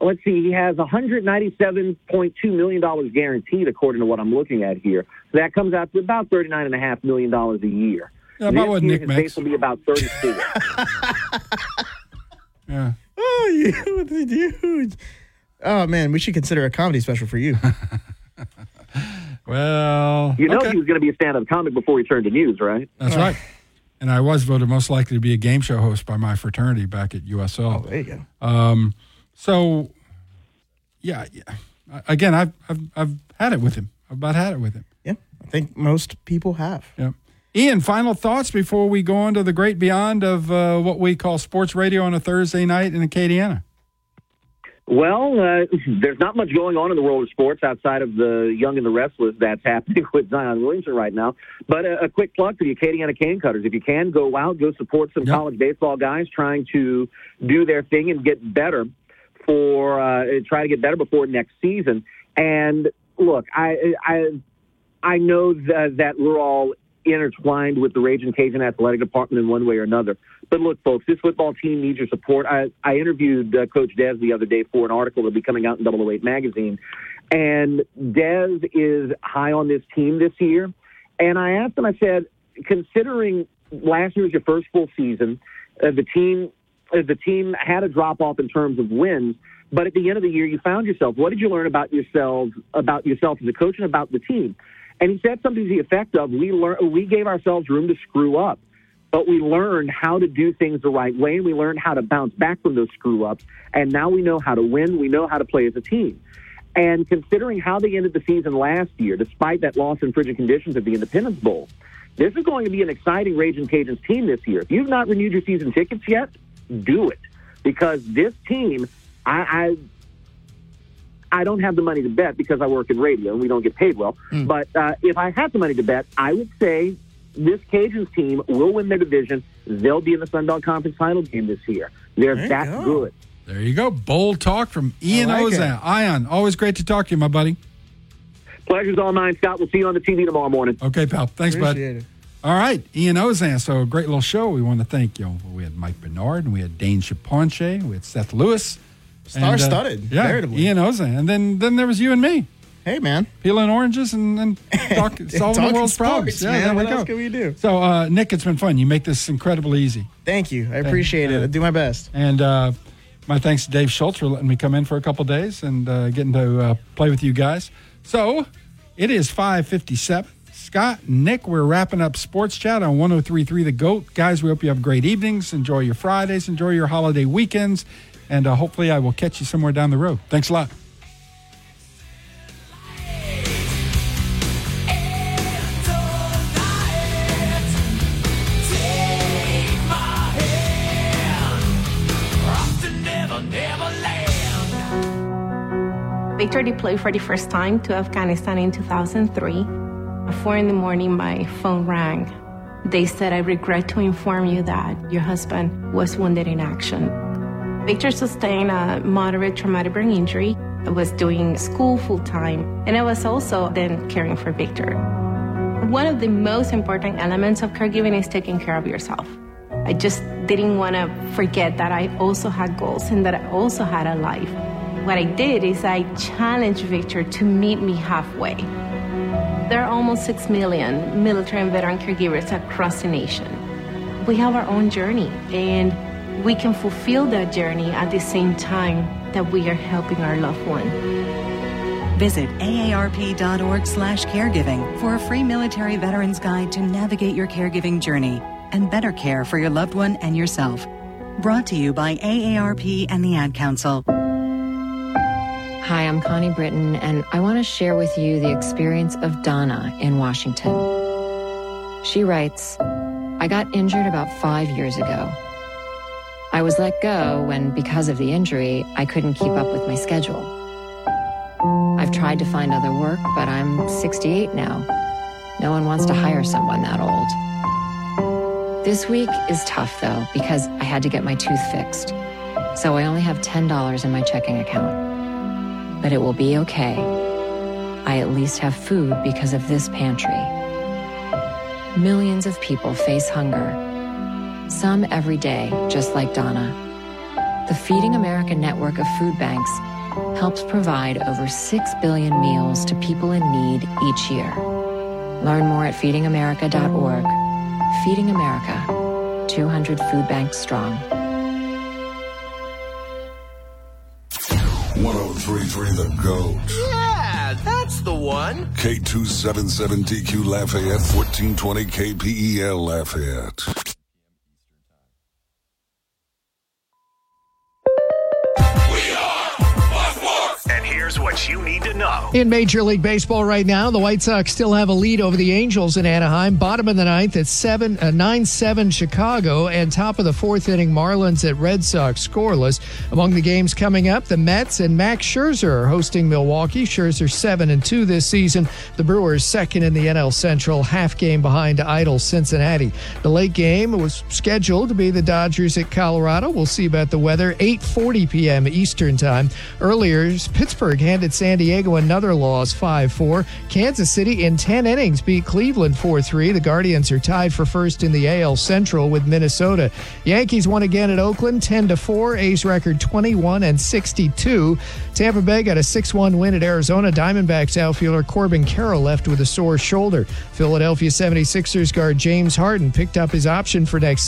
Let's see. He has 197.2 million dollars guaranteed, according to what I'm looking at here. So that comes out to about 39 and a half million dollars a year. Yeah, about this what year, Nick his makes. base will be about 34. [laughs] [laughs] Yeah. Oh, you dude. Oh man, we should consider a comedy special for you. [laughs] Well, you know okay. he was going to be a stand-up comic before he turned to news, right? That's right. And I was voted most likely to be a game show host by my fraternity back at USL. Oh, there you go. Um, so, yeah, yeah. Again, I've, I've I've had it with him. I've about had it with him. Yeah, I think most people have. Yeah. Ian, final thoughts before we go on to the great beyond of uh, what we call sports radio on a Thursday night in Acadiana. Well, uh, there's not much going on in the world of sports outside of the young and the restless that's [laughs] happening with Zion Williamson right now. But a, a quick plug for the Acadiana Cane Cutters. If you can, go out, go support some college baseball guys trying to do their thing and get better for uh, try to get better before next season. And look, I I I know that, that we're all intertwined with the Ragin' Cajun athletic department in one way or another. But look, folks, this football team needs your support. I, I interviewed uh, Coach Dez the other day for an article that'll be coming out in 008 magazine. And Dez is high on this team this year. And I asked him, I said, considering last year was your first full season, uh, the team uh, the team had a drop off in terms of wins. But at the end of the year, you found yourself. What did you learn about yourself, about yourself as a coach, and about the team? And he said something to the effect of, "We learn, we gave ourselves room to screw up. but we learned how to do things the right way, and we learned how to bounce back from those screw ups. And now we know how to win. We know how to play as a team. And considering how they ended the season last year, despite that loss in frigid conditions at the Independence Bowl, this is going to be an exciting Ragin' Cajuns team this year. If you've not renewed your season tickets yet, do it because this team, I, I, I don't have the money to bet because I work in radio and we don't get paid well. But uh, if I had the money to bet, I would say this Cajuns team will win their division. They'll be in the Sun Belt Conference title game this year. They're There that go. good. There you go. Bold talk from Ian like Auzenne. it. Ion, always great to talk to you, my buddy. Pleasure's all mine, Scott. We'll see you on the TV tomorrow morning. Okay, pal. Thanks, bud. It. All right, Ian Auzenne. So a great little show. We want to thank you. know, we had Mike Bernard, and we had Dane Chaponche, we had Seth Lewis, And, uh, Star-studded, yeah, veritably. Ian Auzenne, and then then there was you and me. Hey, man, peeling oranges and, and [laughs] talk, solving the world's sports, problems. Yeah, man. we What go. else can we do? So, uh, Nick, it's been fun. You make this incredibly easy. Thank you. I appreciate it. I do my best. And uh, my thanks to Dave Schultz for letting me come in for a couple days and uh, getting to uh, play with you guys. So it is 557. Scott, Nick, we're wrapping up Sports Chat on 1033 The GOAT. Guys, we hope you have great evenings. Enjoy your Fridays. Enjoy your holiday weekends. And uh, hopefully I will catch you somewhere down the road. Thanks a lot. Victor deployed for the first time to Afghanistan in 2003. At 4 in the morning, my phone rang. They said, I regret to inform you that your husband was wounded in action. Victor sustained a moderate traumatic brain injury. I was doing school full time, and I was also then caring for Victor. One of the most important elements of caregiving is taking care of yourself. I just didn't want to forget that I also had goals and that I also had a life. What I did is I challenged Victor to meet me halfway. There are almost 6 million military and veteran caregivers across the nation. We have our own journey, and we can fulfill that journey at the same time that we are helping our loved one. Visit aarp.org slash caregiving for a free military veterans guide to navigate your caregiving journey and better care for your loved one and yourself. Brought to you by AARP and the Ad Council. Hi, I'm Connie Britton, and I want to share with you the experience of Donna in Washington. She writes I got injured about five years ago. I was let go when, because of the injury, I couldn't keep up with my schedule. I've tried to find other work, but I'm 68 now. No one wants to hire someone that old. This week is tough, though, because I had to get my tooth fixed. So I only have $10 in my checking account but it will be okay. I at least have food because of this pantry. Millions of people face hunger, some every day, just like Donna. The Feeding America network of food banks helps provide over 6 billion meals to people in need each year. Learn more at feedingamerica.org. Feeding America, 200 food banks strong. 1033 The GOAT. Yeah, that's the one. K277DQ Lafayette, 1420 KPEL Lafayette. In Major League Baseball right now, the White Sox still have a lead over the Angels in Anaheim. Bottom of the ninth at seven, uh, nine seven Chicago, and top of the fourth inning Marlins at Red Sox scoreless. Among the games coming up, the Mets and Max Scherzer are hosting Milwaukee. Scherzer seven and two this season. The Brewers second in the NL Central, half game behind idle Cincinnati. The late game was scheduled to be the Dodgers at Colorado. We'll see about the weather. 8:40 p.m. Eastern time. Earlier, Pittsburgh handed San Diego another loss 5 4. Kansas City in 10 innings beat Cleveland 4 3. The Guardians are tied for first in the AL Central with Minnesota. Yankees won again at Oakland 10 4. A's record 21 and 62. Tampa Bay got a 6 1 win at Arizona. Diamondbacks outfielder Corbin Carroll left with a sore shoulder. Philadelphia 76ers guard James Harden picked up his option for next